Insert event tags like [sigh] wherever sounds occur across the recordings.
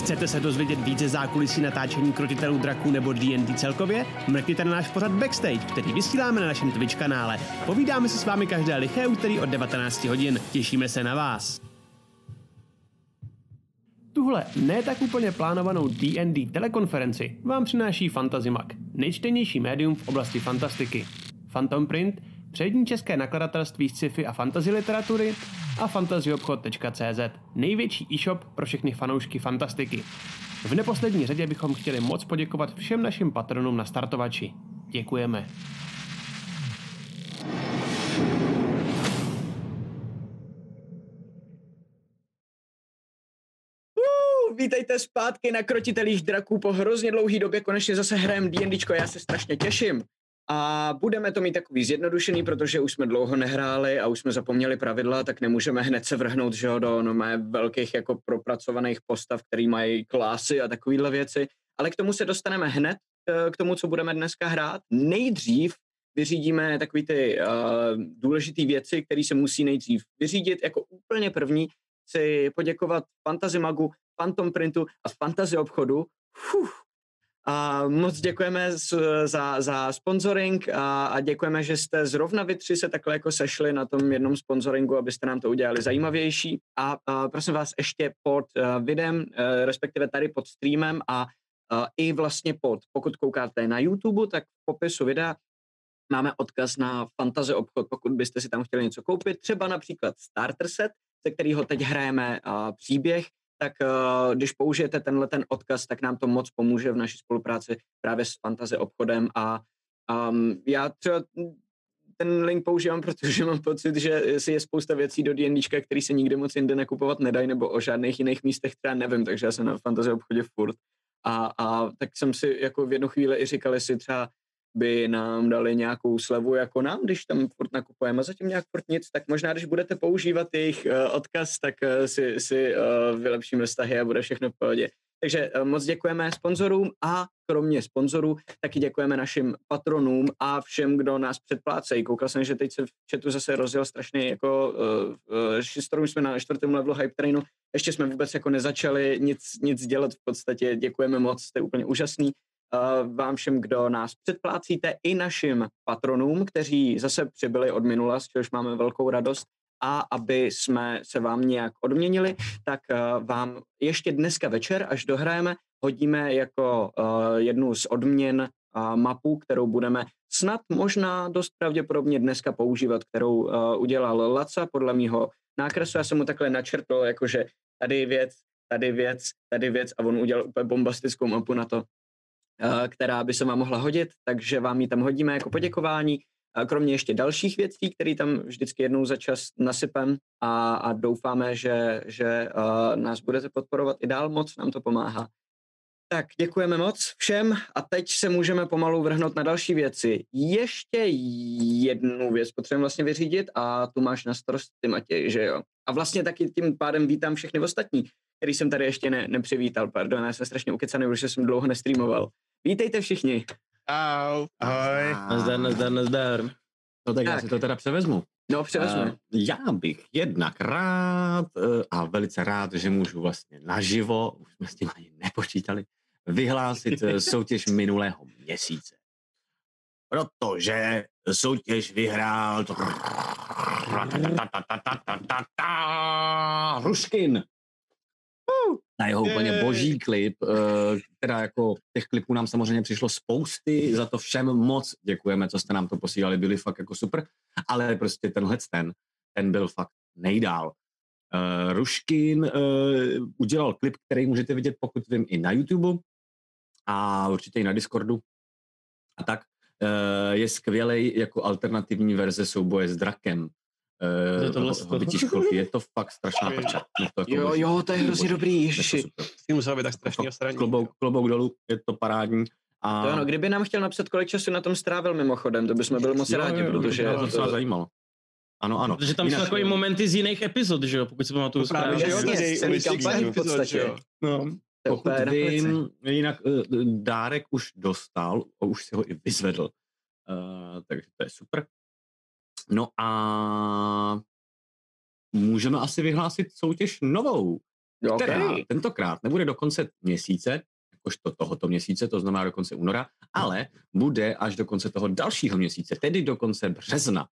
Chcete se dozvědět více zákulisí natáčení krotitelů draků nebo D&D celkově? Mrkněte na náš pořad Backstage, který vysíláme na našem Twitch kanále. Povídáme se s vámi každé liché úterý od 19 hodin. Těšíme se na vás. Tuhle ne tak úplně plánovanou D&D telekonferenci vám přináší Fantazimak, nejčtenější médium v oblasti fantastiky. Phantom Print, přední české nakladatelství sci-fi a fantasy literatury a fantasyobchod.cz, největší e-shop pro všechny fanoušky fantastiky. V neposlední řadě bychom chtěli moc poděkovat všem našim patronům na startovači. Děkujeme. Vítejte zpátky na Krotitelích draků. Po hrozně dlouhý době konečně zase hrajem D&Dčko, já se strašně těším. A budeme to mít takový zjednodušený, protože už jsme dlouho nehráli a už jsme zapomněli pravidla, tak nemůžeme hned se vrhnout že do no, mé velkých jako propracovaných postav, který mají klásy a takovéhle věci. Ale k tomu se dostaneme hned, eh, k tomu, co budeme dneska hrát. Nejdřív vyřídíme takové ty uh, důležité věci, které se musí nejdřív vyřídit. Jako úplně první chci poděkovat Fantasy Magu, Phantom Printu a Fantasy obchodu. Fuh, a moc děkujeme za, za sponsoring a, a děkujeme, že jste zrovna vy tři se takhle jako sešli na tom jednom sponsoringu, abyste nám to udělali zajímavější. A, a prosím vás ještě pod uh, videem, uh, respektive tady pod streamem a uh, i vlastně pod, pokud koukáte na YouTube, tak v popisu videa máme odkaz na fantasy obchod, pokud byste si tam chtěli něco koupit, třeba například starter set, ze kterého teď hrajeme uh, příběh, tak uh, když použijete tenhle ten odkaz, tak nám to moc pomůže v naší spolupráci právě s Fantazy obchodem a um, já třeba ten link používám, [laughs] protože mám pocit, že si je spousta věcí do D&Dčka, který se nikdy moc jinde nakupovat nedají, nebo o žádných jiných místech třeba nevím, takže já jsem na Fantasy obchodě furt. A, a tak jsem si jako v jednu chvíli i říkal, jestli třeba by nám dali nějakou slevu jako nám, když tam furt nakupujeme, zatím nějak furt nic, tak možná, když budete používat jejich uh, odkaz, tak uh, si, si uh, vylepšíme vztahy a bude všechno v pohodě. Takže moc děkujeme sponzorům a kromě sponzorů taky děkujeme našim patronům a všem, kdo nás předplácejí. Koukal jsem, že teď se v chatu zase rozjel strašně jako uh, uh, jsme na čtvrtém levelu Hype Trainu, ještě jsme vůbec jako nezačali nic, nic dělat v podstatě. Děkujeme moc, jste úplně úžasný vám všem, kdo nás předplácíte, i našim patronům, kteří zase přibyli od minula, z čehož máme velkou radost, a aby jsme se vám nějak odměnili, tak vám ještě dneska večer, až dohrajeme, hodíme jako jednu z odměn mapu, kterou budeme snad možná dost pravděpodobně dneska používat, kterou udělal Laca podle mýho nákresu. Já jsem mu takhle načrtl, jakože tady věc, tady věc, tady věc a on udělal úplně bombastickou mapu na to, Eh, která by se vám mohla hodit, takže vám ji tam hodíme jako poděkování. Kromě ještě dalších věcí, které tam vždycky jednou za čas nasypem a, a doufáme, že, že uh, nás budete podporovat i dál, moc nám to pomáhá. Tak děkujeme moc všem a teď se můžeme pomalu vrhnout na další věci. Ještě jednu věc potřebujeme vlastně vyřídit a tu máš na starost ty Matěj, že jo? A vlastně taky tím pádem vítám všechny ostatní, který jsem tady ještě ne, nepřivítal, pardon, já jsem strašně ukecaný, protože jsem dlouho nestreamoval. Vítejte všichni. Ahoj. Ahoj. Nazdar, nazdar, nazdar. No tak, tak já si to teda převezmu. No, převezmu. Uh, já bych jednak rád uh, a velice rád, že můžu vlastně naživo, už jsme s tím ani nepočítali, vyhlásit uh, soutěž minulého měsíce. Protože soutěž vyhrál Hruškin na jeho úplně boží klip, teda eh, jako těch klipů nám samozřejmě přišlo spousty, za to všem moc děkujeme, co jste nám to posílali, byli fakt jako super, ale prostě tenhle ten, ten byl fakt nejdál. Uh, Ruškin uh, udělal klip, který můžete vidět, pokud vím, i na YouTube a určitě i na Discordu. A tak uh, je skvělý jako alternativní verze souboje s drakem. Uh, je, tohle školky, je to fakt strašná prča. Jako jo, jo, to je hrozně dobrý, ježiši. S tím musel být tak strašný osraní. Klobouk, klobouk dolů, je to parádní. A... To ano, kdyby nám chtěl napsat, kolik času na tom strávil mimochodem, to bychom byli moc rádi, protože... To by to zajímalo. Ano, ano. Protože tam jinak, jsou takové momenty z jiných epizod, že jo, pokud se pamatuju správně. Jasně, celý kampaň v podstatě. No. Pokud vím, jinak uh, Dárek už dostal, už si ho i vyzvedl, uh, takže to je super. No a můžeme asi vyhlásit soutěž novou. Jo, která okay. tentokrát nebude do konce měsíce, jakožto tohoto měsíce, to znamená do konce února, ale bude až do konce toho dalšího měsíce, tedy do konce března.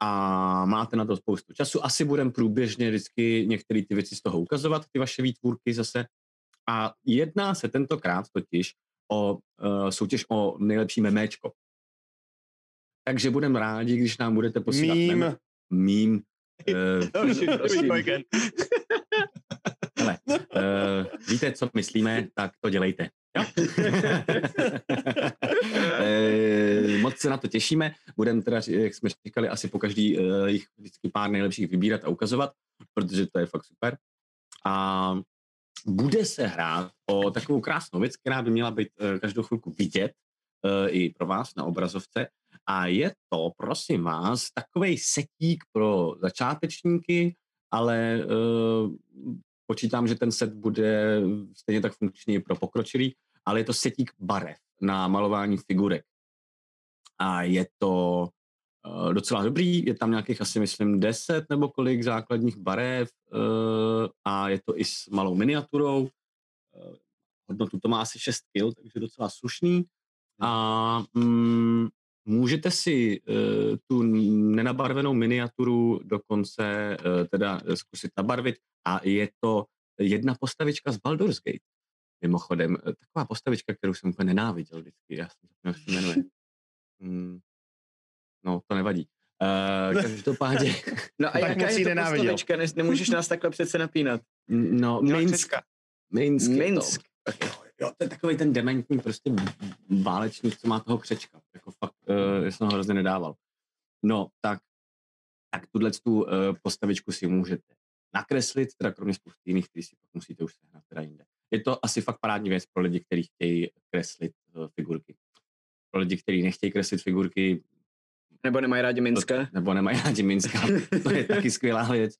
A máte na to spoustu času. Asi budeme průběžně vždycky některé ty věci z toho ukazovat, ty vaše výtvůrky zase. A jedná se tentokrát totiž o uh, soutěž o nejlepší memečko. Takže budeme rádi, když nám budete posílat Mím. mem- mím. [laughs] [laughs] Hele, uh, víte, co myslíme, tak to dělejte. Jo? [laughs] Eh, Moc se na to těšíme. Budeme teda, jak jsme říkali, asi po každý uh, jich vždycky pár nejlepších vybírat a ukazovat, protože to je fakt super. A bude se hrát o takovou krásnou věc, která by měla být uh, každou chvilku vidět uh, i pro vás na obrazovce. A je to, prosím vás, takový setík pro začátečníky, ale uh, počítám, že ten set bude stejně tak funkční pro pokročilý, ale je to setík barev na malování figurek. A je to uh, docela dobrý, je tam nějakých asi, myslím, 10 nebo kolik základních barev uh, a je to i s malou miniaturou. Uh, hodnotu to má asi 6 kg, takže docela slušný. A mm, můžete si uh, tu nenabarvenou miniaturu dokonce uh, teda zkusit nabarvit a je to jedna postavička z Baldur's Gate. Mimochodem, eh, taková postavička, kterou jsem úplně nenáviděl vždycky, já jsem zapomněl, jak se jmenuje. Hmm. No, to nevadí. Uh, každopádně, [laughs] No a Tak jaká je to nenáviděl. postavička? Ne, nemůžeš nás takhle přece napínat. no, Minsk. Minsk. Minsk. Jo, jo, to je takový ten dementní prostě válečník, co má toho křečka. Jako fakt, uh, jsem ho hrozně nedával. No, tak, tak tuhle tu uh, postavičku si můžete nakreslit, teda kromě spousty jiných, který si pak musíte už sehnat teda jinde. Je to asi fakt parádní věc pro lidi, kteří chtějí kreslit uh, figurky. Pro lidi, kteří nechtějí kreslit figurky, Nebo nemají rádi Minska? nebo nemají rádi Minska, to je taky skvělá věc,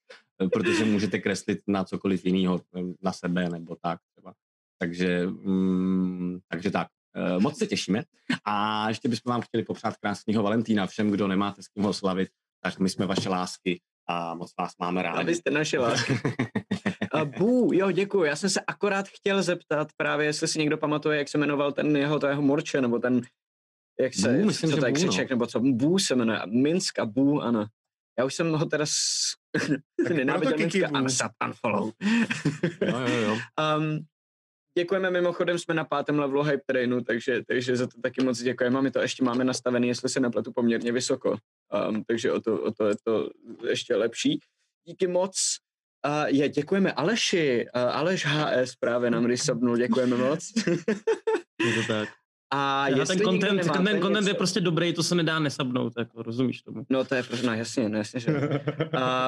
protože můžete kreslit na cokoliv jiného, na sebe nebo tak třeba. Takže, mm, takže tak. Eh, Moc se těšíme. A ještě bychom vám chtěli popřát krásného Valentína všem, kdo nemáte s kým ho slavit, tak my jsme vaše lásky a moc vás máme A rádi. vy jste naše lásky. [laughs] A Bů, jo, děkuji. Já jsem se akorát chtěl zeptat právě, jestli si někdo pamatuje, jak se jmenoval ten jeho, to jeho morče, nebo ten, jak se, Bů, myslím, co to je Bů, no. křiček, nebo co, Bů se jmenuje, Minsk a Bů, ano. Já už jsem ho teda s... [laughs] nenáviděl Minska, Bů. unsub, unfollow. [laughs] jo, jo, jo. Um, děkujeme mimochodem, jsme na pátém levelu hype trainu, takže, takže za to taky moc děkujeme. My to ještě máme nastavené, jestli se nepletu, poměrně vysoko. Um, takže o to, o to je to ještě lepší. Díky moc. Uh, je, děkujeme Aleši. Uh, Aleš HS právě nám resubnul, děkujeme moc. [laughs] Je to tak. A jestli ten content, nemáte ten content je prostě dobrý, to se nedá nesabnout, jako rozumíš tomu. No to je prostě, no jasně, no jasně, že. [laughs]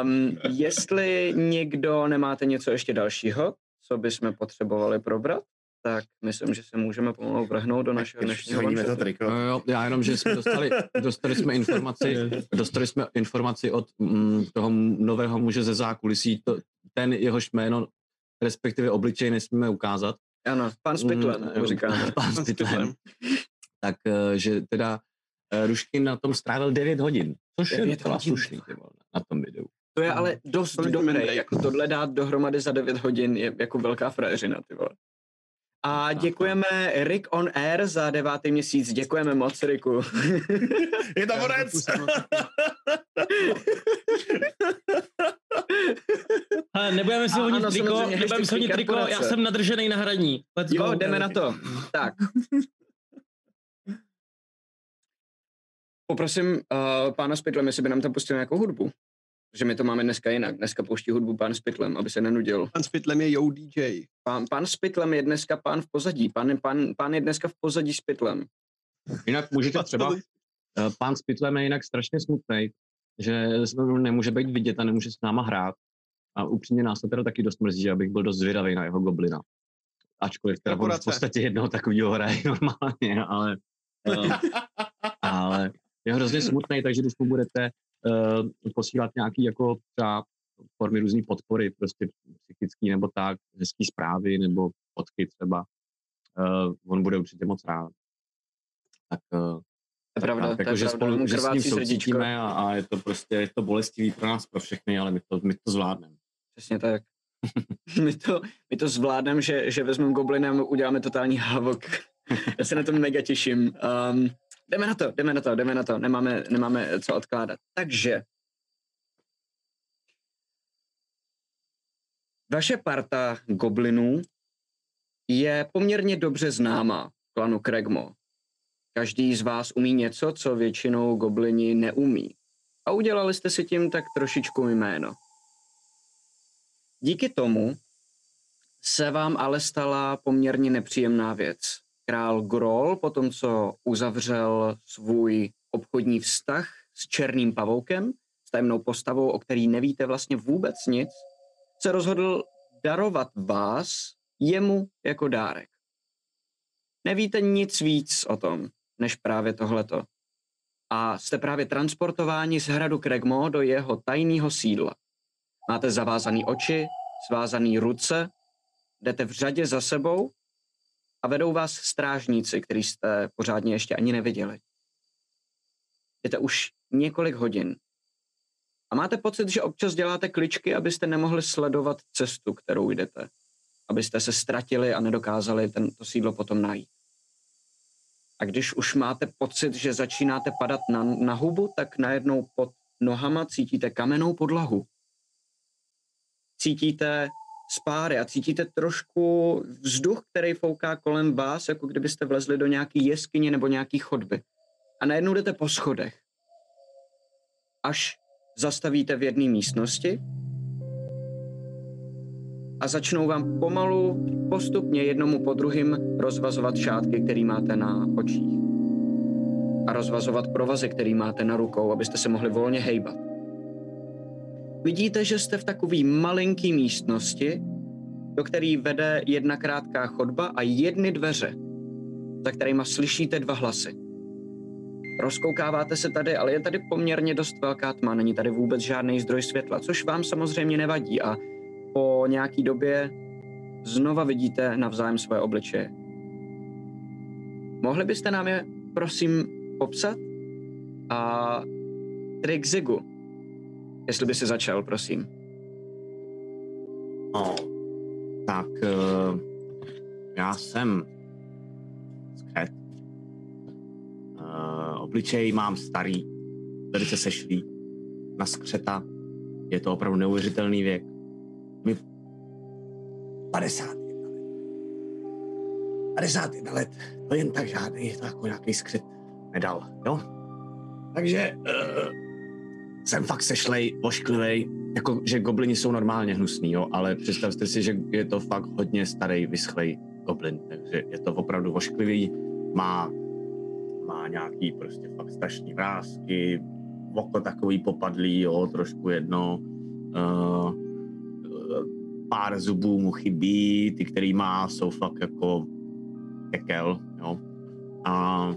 Um, jestli někdo nemáte něco ještě dalšího, co bychom potřebovali probrat, tak myslím, že se můžeme pomalu vrhnout do našeho dnešního to triko. Jo, jo, já jenom, že jsme dostali, dostali jsme informaci, [laughs] dostali jsme informaci od mm, toho nového muže ze zákulisí, to, ten jehož jméno, respektive obličej nesmíme ukázat. Ano, pan Spitlen, Mm, říkáme. [laughs] Pán Spitlen. Tak, eh, že teda eh, Ruškin na tom strávil 9 hodin, což je 9 docela slušný, ty vole, na tom videu. To je ale dost Tolik dobré, mindej. jako tohle dát dohromady za 9 hodin je jako velká frajeřina, ty vole. A děkujeme Rick on Air za devátý měsíc, děkujeme moc, Riku. [laughs] Je to! [laughs] Hele, nebudeme si hodit ano, triko, nebudeme si hodit triko, já jsem nadržený na hraní. Let's Jo, go. jdeme na to. Tak. [laughs] Poprosím uh, pána Spitlem, jestli by nám tam pustil nějakou hudbu. Že my to máme dneska jinak. Dneska pouští hudbu pán Spitlem, aby se nenudil. Pan Spitlem je Yo DJ. Pán, pán Spitlem je dneska pán v pozadí. Pán, pán, pán je dneska v pozadí Spitlem. Jinak můžete třeba, eh, pán Spitlem je jinak strašně smutný, že nemůže být vidět a nemůže s náma hrát. A upřímně nás to teda taky dost mrzí, že abych byl dost zvědavý na jeho goblina. Ačkoliv teda on v podstatě jednoho takového hraje [laughs] normálně, ale, uh, [laughs] ale je hrozně smutný, takže když mu budete posílat nějaký jako třeba formy různé podpory, prostě psychický nebo tak, hezký zprávy nebo fotky třeba, uh, on bude určitě moc rád. Tak uh, je pravda, tak, to je jako, že pravda. spolu že s ním soucítíme a, a, je to prostě je to bolestivý pro nás, pro všechny, ale my to, my to zvládneme. Přesně tak. [laughs] my, to, my to zvládneme, že, že vezmeme goblinem, uděláme totální havok. [laughs] Já se na to mega těším. Um, jdeme na to, jdeme na to, jdeme na to. Nemáme, nemáme co odkládat. Takže vaše parta goblinů je poměrně dobře známá klanu Kregmo. Každý z vás umí něco, co většinou goblini neumí. A udělali jste si tím tak trošičku jméno. Díky tomu se vám ale stala poměrně nepříjemná věc. Král Grol, po tom, co uzavřel svůj obchodní vztah s černým pavoukem, s tajemnou postavou, o který nevíte vlastně vůbec nic, se rozhodl darovat vás jemu jako dárek. Nevíte nic víc o tom, než právě tohleto. A jste právě transportováni z hradu Kregmo do jeho tajného sídla. Máte zavázaný oči, svázaný ruce, jdete v řadě za sebou a vedou vás strážníci, který jste pořádně ještě ani neviděli. Jdete už několik hodin. A máte pocit, že občas děláte kličky, abyste nemohli sledovat cestu, kterou jdete. Abyste se ztratili a nedokázali tento sídlo potom najít. A když už máte pocit, že začínáte padat na, na hubu, tak najednou pod nohama cítíte kamennou podlahu. Cítíte spáry a cítíte trošku vzduch, který fouká kolem vás, jako kdybyste vlezli do nějaký jeskyně nebo nějaký chodby. A najednou jdete po schodech. Až zastavíte v jedné místnosti a začnou vám pomalu, postupně jednomu po druhým rozvazovat šátky, který máte na očích. A rozvazovat provazy, který máte na rukou, abyste se mohli volně hejbat. Vidíte, že jste v takové malinký místnosti, do které vede jedna krátká chodba a jedny dveře, za kterými slyšíte dva hlasy. Rozkoukáváte se tady, ale je tady poměrně dost velká tma, není tady vůbec žádný zdroj světla, což vám samozřejmě nevadí a po nějaký době znova vidíte navzájem své obličeje. Mohli byste nám je, prosím, popsat? A Trixigu, jestli by si začal, prosím. No, tak uh, já jsem skret. Uh, obličej mám starý, velice sešlý, na skřeta. Je to opravdu neuvěřitelný věk. Mi 51 let. 51 let, to jen tak žádný, to jako nějaký skřet nedal, jo? Takže uh, jsem fakt sešlej, ošklivej, jako, že goblini jsou normálně hnusný, jo, ale představte si, že je to fakt hodně starý, vyschlej goblin, takže je to opravdu ošklivý, má, má nějaký prostě fakt strašný vrázky, oko takový popadlý, jo, trošku jedno, uh, pár zubů mu chybí, ty, který má, jsou fakt jako kekel, jo, a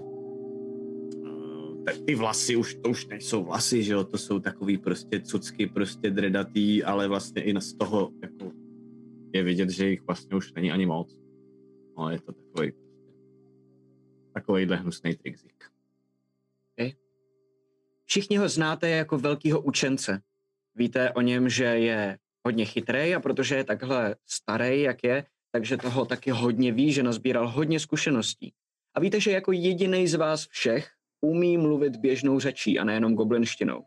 ty vlasy už, to už nejsou vlasy, že jo, to jsou takový prostě cucky, prostě dredatý, ale vlastně i z toho jako je vidět, že jich vlastně už není ani moc. No, je to takový takovýhle hnusný trikzik. Okay. Všichni ho znáte jako velkýho učence. Víte o něm, že je hodně chytrý a protože je takhle starý, jak je, takže toho taky hodně ví, že nazbíral hodně zkušeností. A víte, že jako jediný z vás všech umí mluvit běžnou řečí a nejenom goblinštinou.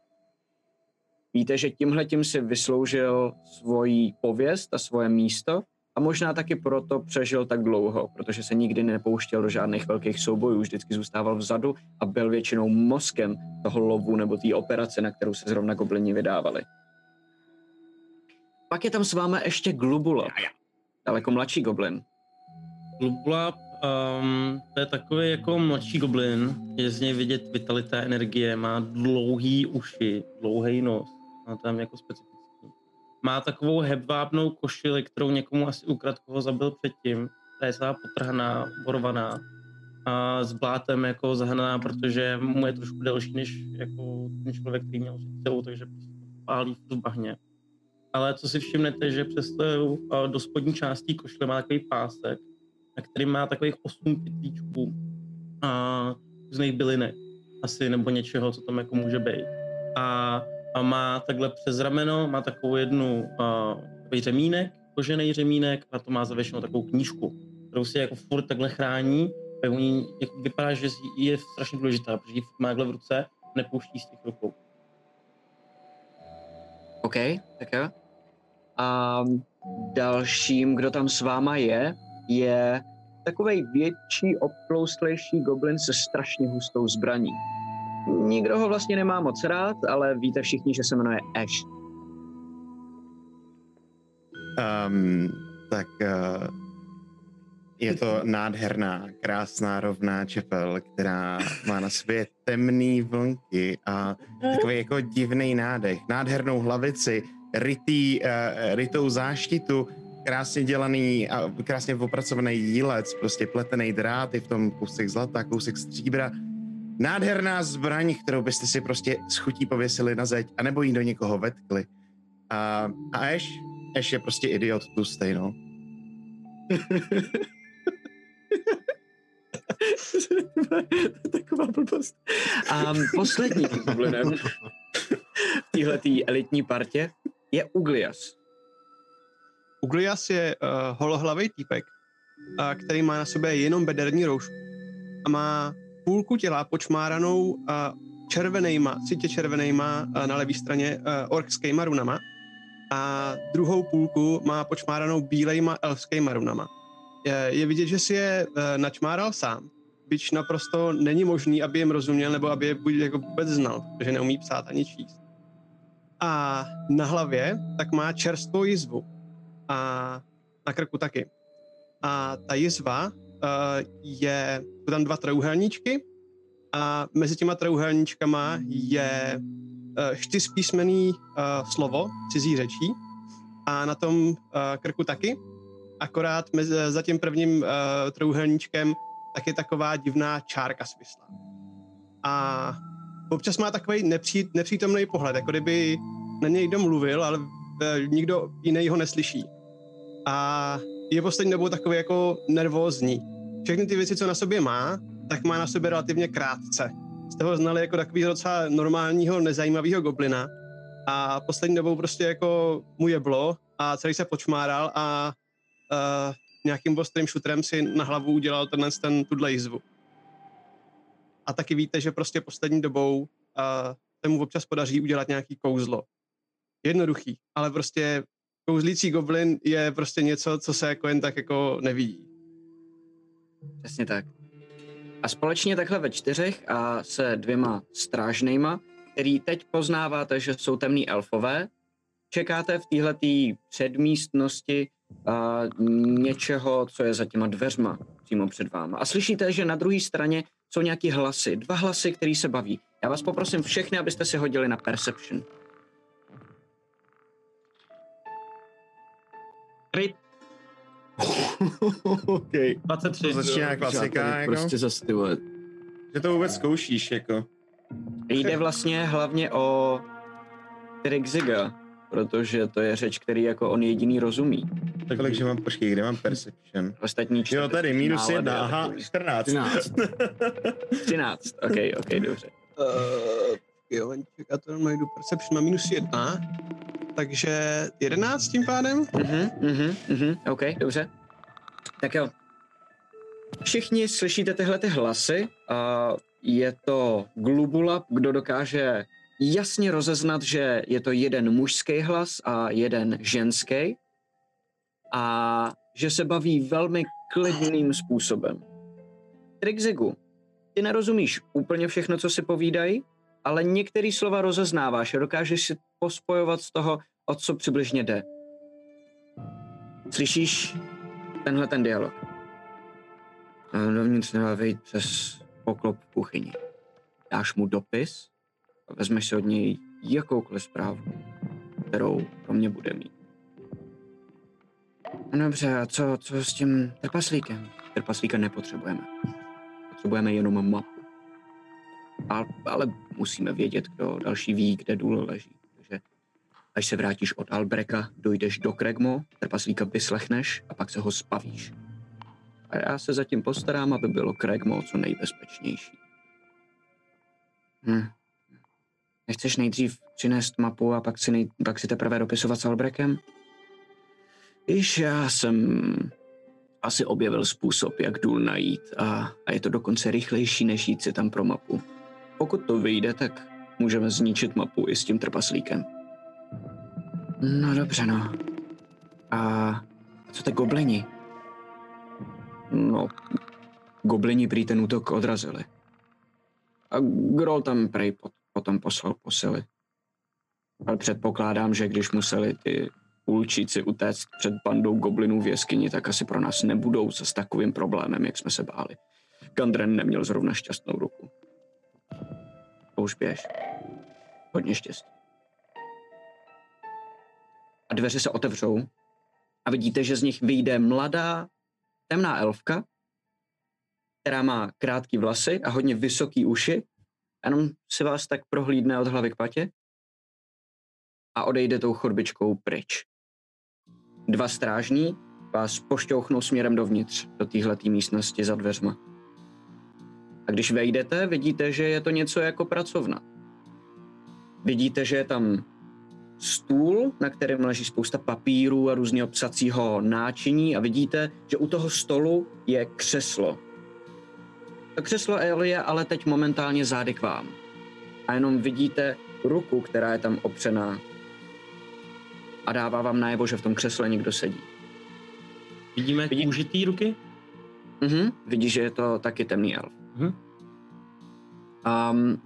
Víte, že tímhle tím si vysloužil svoji pověst a svoje místo a možná taky proto přežil tak dlouho, protože se nikdy nepouštěl do žádných velkých soubojů, vždycky zůstával vzadu a byl většinou mozkem toho lovu nebo té operace, na kterou se zrovna goblini vydávali. Pak je tam s vámi ještě Glubula, daleko mladší goblin. Glubula Um, to je takový jako mladší goblin, je z něj vidět vitalita, energie, má dlouhý uši, dlouhý nos, má tam jako specifický. Má takovou hebvábnou košili, kterou někomu asi ukradl, koho zabil předtím. Ta je celá potrhaná, borovaná a s blátem jako zahnaná, protože mu je trošku delší než jako ten člověk, který měl celou, takže prostě pálí v bahně. Ale co si všimnete, že přes to do spodní části košile má takový pásek, který má takových 8 pytlíčků a různých bylinek asi, nebo něčeho, co tam jako může být. A, a má takhle přes rameno, má takovou jednu uh, řemínek kožený řemínek a to má zavěšenou takovou knížku, kterou si jako furt takhle chrání, tak ní jako vypadá, že je strašně důležitá, protože ji má takhle v ruce, nepouští z těch rukou. OK, tak jo. A dalším, kdo tam s váma je, je takový větší, obtloustlejší goblin se strašně hustou zbraní. Nikdo ho vlastně nemá moc rád, ale víte všichni, že se jmenuje Ash. Um, tak uh, je to [laughs] nádherná, krásná, rovná čepel, která má na sobě temné vlnky a takový jako divný nádech. Nádhernou hlavici, rytý, uh, rytou záštitu, krásně dělaný a krásně opracovaný jílec, prostě pletený dráty v tom kousek zlata, kousek stříbra. Nádherná zbraň, kterou byste si prostě s chutí pověsili na zeď, anebo ji do někoho vetkli. A, a Ash, Ash je prostě idiot tlustej, no. [laughs] Taková blbost. A poslední [laughs] goblinem v téhletý elitní partě je Uglias. Uglias je uh, holohlavý týpek, uh, který má na sobě jenom bederní roušku a má půlku těla počmáranou uh, červenejma, citě červenejma uh, na levé straně uh, orkskýma runama a druhou půlku má počmáranou bílejma elfskýma runama. Je, je vidět, že si je uh, načmáral sám, byť naprosto není možný, aby jim rozuměl nebo aby je buď jako vůbec znal, protože neumí psát ani číst. A na hlavě tak má čerstvou jizvu a na krku taky. A ta jizva uh, je, jsou tam dva trojuhelníčky a mezi těma trojuhelníčkama je uh, čtyřpísmený uh, slovo cizí řečí a na tom uh, krku taky. Akorát mezi, za tím prvním uh, trojuhelníčkem tak je taková divná čárka svislá. A občas má takový nepří, nepřítomný pohled, jako kdyby na něj někdo mluvil, ale uh, nikdo jiný ho neslyší. A je poslední dobou takový jako nervózní. Všechny ty věci, co na sobě má, tak má na sobě relativně krátce. Jste ho znali jako takový docela normálního, nezajímavého goblina a poslední dobou prostě jako mu jeblo a celý se počmáral a uh, nějakým ostrým šutrem si na hlavu udělal tenhle ten, tuhle jizvu. A taky víte, že prostě poslední dobou uh, se mu občas podaří udělat nějaký kouzlo. Jednoduchý, ale prostě kouzlící goblin je prostě něco, co se jako jen tak jako nevidí. Přesně tak. A společně takhle ve čtyřech a se dvěma strážnejma, který teď poznáváte, že jsou temní elfové, čekáte v téhletý předmístnosti a něčeho, co je za těma dveřma přímo před váma. A slyšíte, že na druhé straně jsou nějaký hlasy, dva hlasy, který se baví. Já vás poprosím všechny, abyste si hodili na Perception. Crit OK. 23. To začíná klasika, jako, Prostě zase ty vole. že to vůbec zkoušíš, jako. Jde vlastně hlavně o Trigziga, protože to je řeč, který jako on jediný rozumí. Tak kolik, že mám, počkej, kde mám perception? Ostatní čtyři. Jo, tady, minus jedna, aha, takový. 14. 13. 13, ok, ok, dobře. Uh, jo, já to najdu Perception na minus jedna, takže 11 tím pádem. Mhm, mhm, mhm, ok, dobře. Tak jo. Všichni slyšíte tyhle ty hlasy a je to Glubula, kdo dokáže jasně rozeznat, že je to jeden mužský hlas a jeden ženský a že se baví velmi klidným způsobem. Trigzigu, ty nerozumíš úplně všechno, co si povídají, ale některé slova rozeznáváš a dokážeš si pospojovat z toho, o co přibližně jde. Slyšíš tenhle ten dialog? A Dovnitř nemá vejít přes poklop kuchyni. Dáš mu dopis a vezmeš si od něj jakoukoliv zprávu, kterou pro mě bude mít. No dobře, a co, co s tím trpaslíkem? Trpaslíka nepotřebujeme. Potřebujeme jenom mapu. A, ale musíme vědět, kdo další ví, kde důl leží. Až se vrátíš od Albreka, dojdeš do Kregmo, trpaslíka vyslechneš a pak se ho spavíš. A já se zatím postarám, aby bylo Kregmo co nejbezpečnější. Hm. Nechceš nejdřív přinést mapu a pak si, nej, pak si teprve dopisovat s Albrekem? Když já jsem asi objevil způsob, jak důl najít a, a je to dokonce rychlejší, než jít si tam pro mapu. Pokud to vyjde, tak můžeme zničit mapu i s tím trpaslíkem. No dobře, no. A co ty goblini? No, goblini prý ten útok odrazili. A Grol tam pot, potom poslal posily. Ale předpokládám, že když museli ty ulčíci utéct před bandou goblinů v jeskyni, tak asi pro nás nebudou se s takovým problémem, jak jsme se báli. Gandren neměl zrovna šťastnou ruku. Už běž. Hodně štěstí. A dveře se otevřou a vidíte, že z nich vyjde mladá temná elfka, která má krátký vlasy a hodně vysoký uši. Jenom si vás tak prohlídne od hlavy k patě a odejde tou chodbičkou pryč. Dva strážní vás pošťouchnou směrem dovnitř, do téhletý místnosti za dveřma. A když vejdete, vidíte, že je to něco jako pracovna. Vidíte, že je tam stůl, na kterém leží spousta papírů a různého psacího náčiní a vidíte, že u toho stolu je křeslo. To křeslo je ale teď momentálně zády k vám. A jenom vidíte ruku, která je tam opřená a dává vám najevo, že v tom křesle někdo sedí. Vidíme Vidí- kůži té ruky? Mhm, vidíš, že je to taky temný elf. Mhm. Um,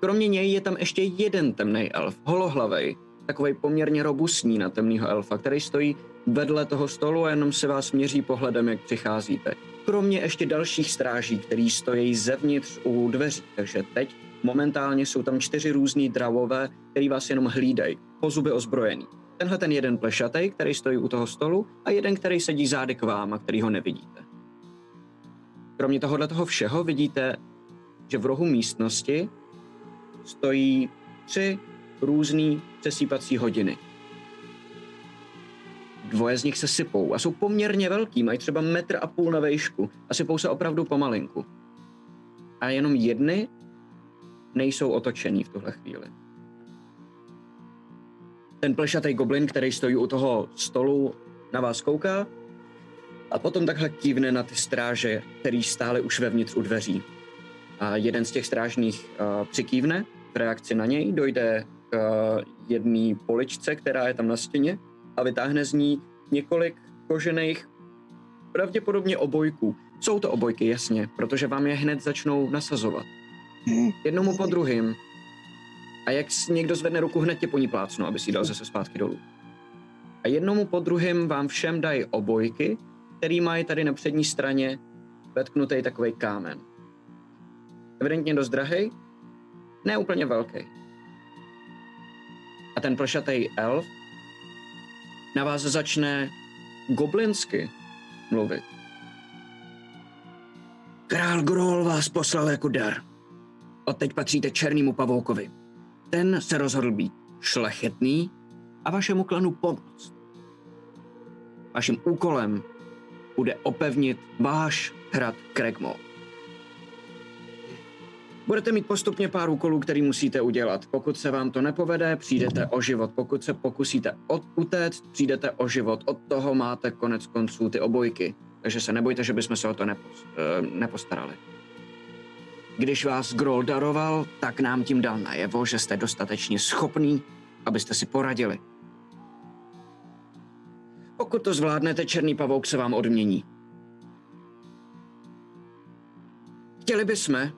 kromě něj je tam ještě jeden temný elf, holohlavej, takový poměrně robustní na temného elfa, který stojí vedle toho stolu a jenom se vás měří pohledem, jak přicházíte. Kromě ještě dalších stráží, který stojí zevnitř u dveří, takže teď momentálně jsou tam čtyři různý dravové, který vás jenom hlídají, po zuby ozbrojený. Tenhle ten jeden plešatej, který stojí u toho stolu a jeden, který sedí zády k vám a který ho nevidíte. Kromě tohohle toho všeho vidíte, že v rohu místnosti stojí tři různé přesýpací hodiny. Dvoje z nich se sypou a jsou poměrně velký, mají třeba metr a půl na vejšku a sypou se opravdu pomalinku. A jenom jedny nejsou otočený v tuhle chvíli. Ten plešatý goblin, který stojí u toho stolu, na vás kouká a potom takhle kývne na ty stráže, který stále už vevnitř u dveří. A jeden z těch strážných uh, přikývne, reakci na něj dojde k uh, jedné poličce, která je tam na stěně a vytáhne z ní několik kožených, pravděpodobně obojků. Jsou to obojky, jasně, protože vám je hned začnou nasazovat. Jednomu po druhým. A jak někdo zvedne ruku, hned tě po ní plácnu, aby si dal zase zpátky dolů. A jednomu po druhým vám všem dají obojky, který mají tady na přední straně vetknutý takový kámen. Evidentně dost drahý, ne úplně velký. A ten plešatý elf na vás začne goblinsky mluvit. Král Grol vás poslal jako dar. Odteď patříte černému pavoukovi. Ten se rozhodl být šlechetný a vašemu klanu pomoct. Vaším úkolem bude opevnit váš hrad Kregmo. Budete mít postupně pár úkolů, který musíte udělat. Pokud se vám to nepovede, přijdete o život. Pokud se pokusíte od, utéct, přijdete o život. Od toho máte konec konců ty obojky. Takže se nebojte, že bychom se o to nepos, eh, nepostarali. Když vás Grol daroval, tak nám tím dal najevo, že jste dostatečně schopný, abyste si poradili. Pokud to zvládnete, černý pavouk se vám odmění. Chtěli bychom,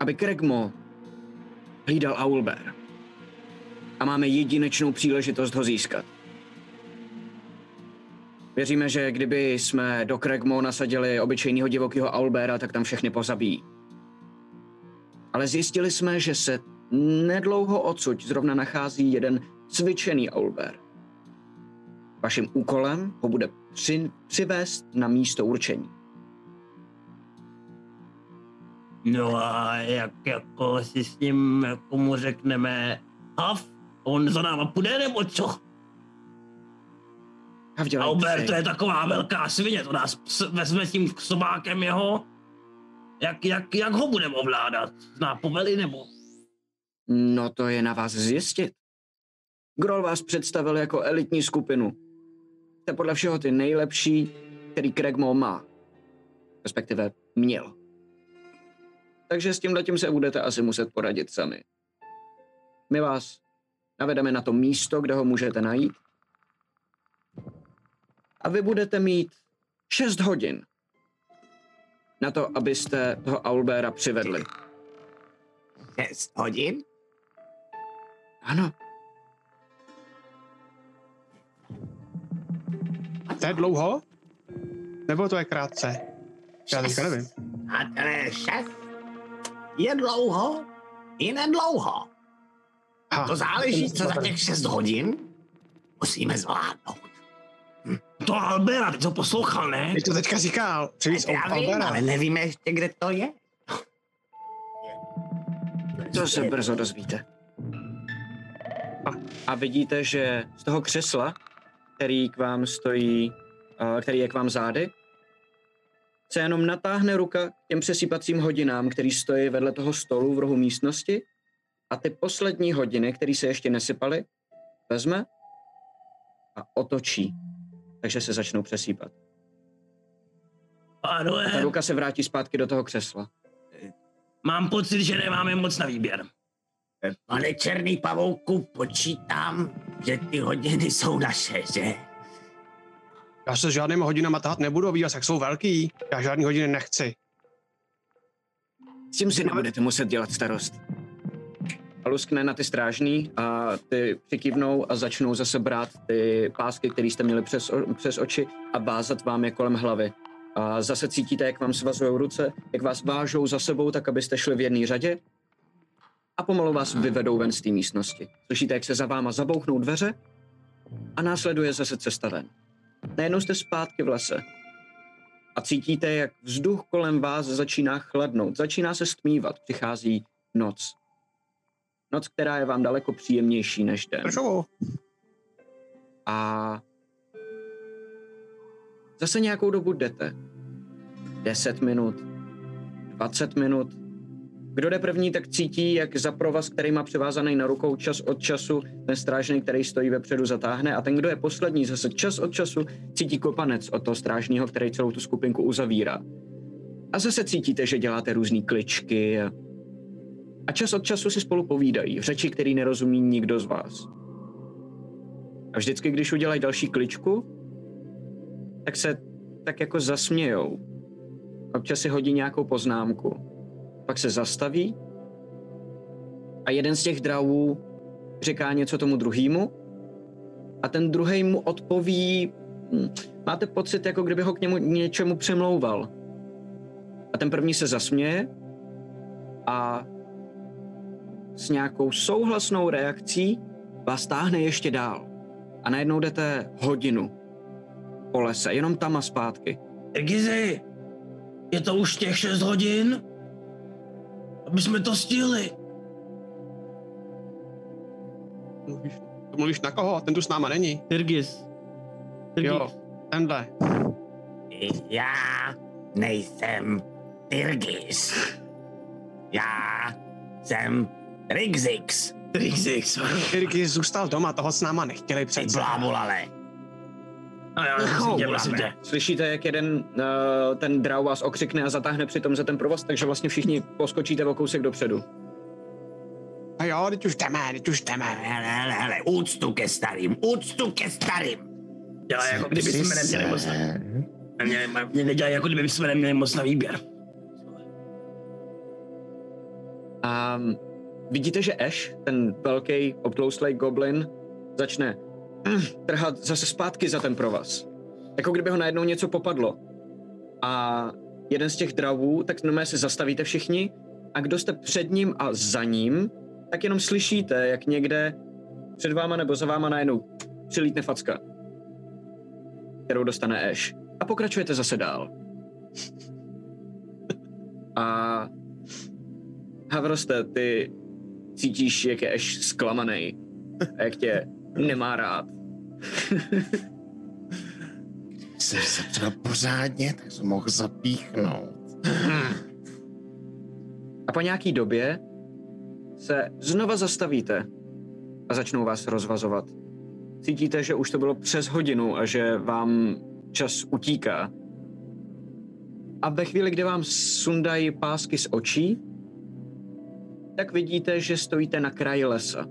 aby Kregmo hlídal Aulber. A máme jedinečnou příležitost ho získat. Věříme, že kdyby jsme do Kregmo nasadili obyčejného divokého Aulbera, tak tam všechny pozabíjí. Ale zjistili jsme, že se nedlouho odsud zrovna nachází jeden cvičený Aulber. Vaším úkolem ho bude při, přivést na místo určení. No a jak jako si s ním jako mu řekneme Hav, on za náma půjde nebo co? A to je taková velká svině, to nás ps- vezme s tím sobákem jeho. Jak, jak, jak ho budeme ovládat? Zná povely nebo? No to je na vás zjistit. Grol vás představil jako elitní skupinu. jste podle všeho ty nejlepší, který Kregmo má. Respektive měl. Takže s tím letím se budete asi muset poradit sami. My vás navedeme na to místo, kde ho můžete najít. A vy budete mít 6 hodin na to, abyste toho Aulbera přivedli. 6 hodin? Ano, To je dlouho? Nebo to je krátce? Já teďka nevím. A to je 6? Je dlouho? I nedlouho. Ha, To záleží, co za těch 6 hodin musíme zvládnout. To Albera, teď to poslouchal, ne? Teď to teďka říkal. Přivíc Já vím, ale nevíme ještě, kde to je. to se brzo dozvíte. A vidíte, že z toho křesla, který k vám stojí, a který je k vám zády, se jenom natáhne ruka k těm přesýpacím hodinám, který stojí vedle toho stolu v rohu místnosti a ty poslední hodiny, které se ještě nesypaly, vezme a otočí. Takže se začnou přesýpat. A ta Pánové, ruka se vrátí zpátky do toho křesla. mám pocit, že nemáme moc na výběr. Pane Černý pavouku, počítám, že ty hodiny jsou naše, že? Já se s žádnýma hodinama tahat nebudu, ví vás, jak jsou velký. Já žádný hodiny nechci. S tím si nebudete muset dělat starost. A luskne na ty strážný a ty přikývnou a začnou zase brát ty pásky, které jste měli přes, přes oči a vázat vám je kolem hlavy. A zase cítíte, jak vám svazují ruce, jak vás vážou za sebou, tak abyste šli v jedné řadě. A pomalu vás vyvedou ven z té místnosti. Slyšíte, jak se za váma zabouchnou dveře a následuje zase cesta ven. Najednou jste zpátky v lese a cítíte, jak vzduch kolem vás začíná chladnout, začíná se stmívat, přichází noc. Noc, která je vám daleko příjemnější než den. Pršovo. A zase nějakou dobu jdete. 10 minut, 20 minut. Kdo jde první, tak cítí, jak za provaz, který má převázaný na rukou čas od času, ten strážný, který stojí vepředu, zatáhne. A ten, kdo je poslední, zase čas od času cítí kopanec od toho strážního, který celou tu skupinku uzavírá. A zase cítíte, že děláte různé kličky a, a čas od času si spolu povídají, řeči, který nerozumí nikdo z vás. A vždycky, když udělají další kličku, tak se tak jako zasmějou. Občas si hodí nějakou poznámku. Pak se zastaví a jeden z těch dravů říká něco tomu druhému a ten druhý mu odpoví, hm, máte pocit, jako kdyby ho k němu něčemu přemlouval. A ten první se zasměje a s nějakou souhlasnou reakcí vás táhne ještě dál. A najednou jdete hodinu po lese, jenom tam a zpátky. Gizi, je to už těch 6 hodin? Aby jsme to stihli. Mluvíš, to mluvíš na koho? Ten tu s náma není. Tyrgis. Tyrgis. Jo, tenhle. Já nejsem Tyrgis. Já jsem Rigzix. Trixix. Irky zůstal doma, toho s náma nechtěli přece. blábolale. Já tě, prosím tě. Slyšíte, jak jeden uh, ten draw vás okřikne a zatáhne přitom za ten provaz, takže vlastně všichni poskočíte o kousek dopředu. A jo, teď už jdeme, teď už jdeme. Hele, hele, hele, úctu ke starým, úctu ke starým. Dělá jako kdyby jsme neměli moc na... Mě nedělají jako kdyby jsme neměli moc na výběr. A mm, vidíte, že Ash, ten velký obtlouslej goblin, začne [clears throat] trhat zase zpátky za ten provaz. Jako kdyby ho najednou něco popadlo. A jeden z těch dravů, tak normálně se zastavíte všichni a kdo jste před ním a za ním, tak jenom slyšíte, jak někde před váma nebo za váma najednou přilítne facka, kterou dostane Ash. A pokračujete zase dál. A Havroste, ty cítíš, jak je Ash zklamaný a jak tě nemá rád. [laughs] Jsem se třeba pořádně, tak jsem mohl zapíchnout. [laughs] A po nějaký době se znova zastavíte a začnou vás rozvazovat. cítíte, že už to bylo přes hodinu a že vám čas utíká. A ve chvíli, kdy vám sundají pásky z očí, tak vidíte, že stojíte na kraji lesa.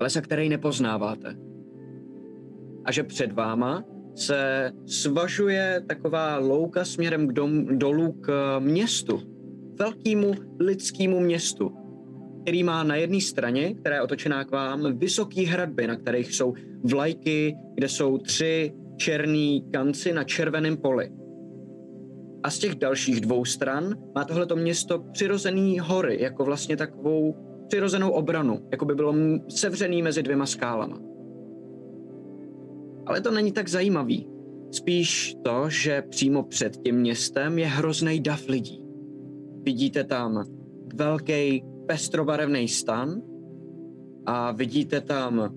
Lesa, který nepoznáváte. A že před váma se svažuje taková louka směrem k dom, dolů k městu. Velkému lidskému městu, který má na jedné straně, která je otočená k vám, vysoký hradby, na kterých jsou vlajky, kde jsou tři černý kanci na červeném poli. A z těch dalších dvou stran má tohleto město přirozený hory, jako vlastně takovou přirozenou obranu, jako by bylo sevřený mezi dvěma skálama. Ale to není tak zajímavý. Spíš to, že přímo před tím městem je hrozný dav lidí. Vidíte tam velký pestrobarevný stan a vidíte tam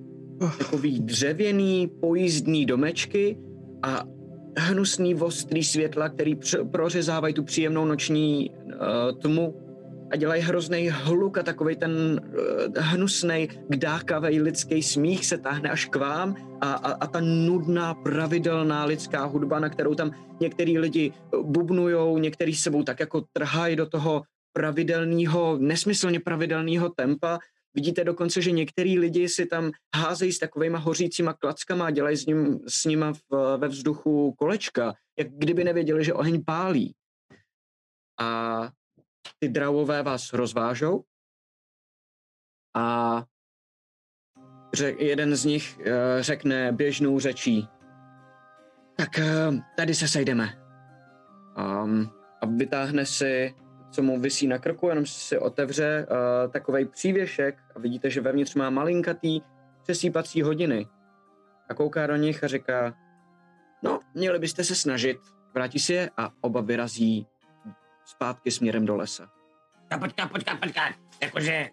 takový dřevěný pojízdný domečky a hnusný ostrý světla, který pr- prořezávají tu příjemnou noční uh, tmu a dělají hrozný hluk a takový ten uh, hnusný, kdákavý lidský smích se táhne až k vám a, a, a ta nudná, pravidelná lidská hudba, na kterou tam některý lidi bubnujou, některý sebou tak jako trhají do toho pravidelného, nesmyslně pravidelného tempa. Vidíte dokonce, že některý lidi si tam házejí s takovýma hořícíma klackama a dělají s, ním, s nima v, ve vzduchu kolečka, jak kdyby nevěděli, že oheň pálí. A ty dravové vás rozvážou a řek, jeden z nich uh, řekne běžnou řečí tak uh, tady se sejdeme. Um, a vytáhne si co mu visí na krku, jenom si otevře uh, takový přívěšek a vidíte, že vevnitř má malinkatý přesýpací hodiny. A kouká do nich a říká, no, měli byste se snažit. Vrátí si je a oba vyrazí zpátky směrem do lesa. A počkat, počkat, počkat. Jakože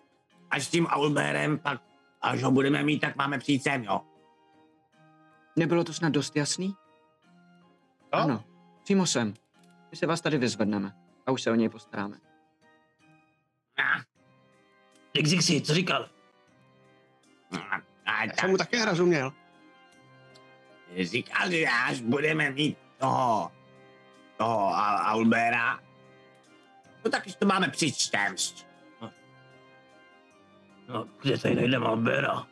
až s tím Aulbérem, pak až ho budeme mít, tak máme přijít sem, jo? Nebylo to snad dost jasný? Jo? Ano, přímo sem. My se vás tady vyzvedneme a už se o něj postaráme. Dixixi, co říkal? A, a Já jsem mu také rozuměl. Říkal, že až budeme mít toho, toho Al- Aulbéra, no tak už to máme přičtemst. No, kde tady najdeme Albera?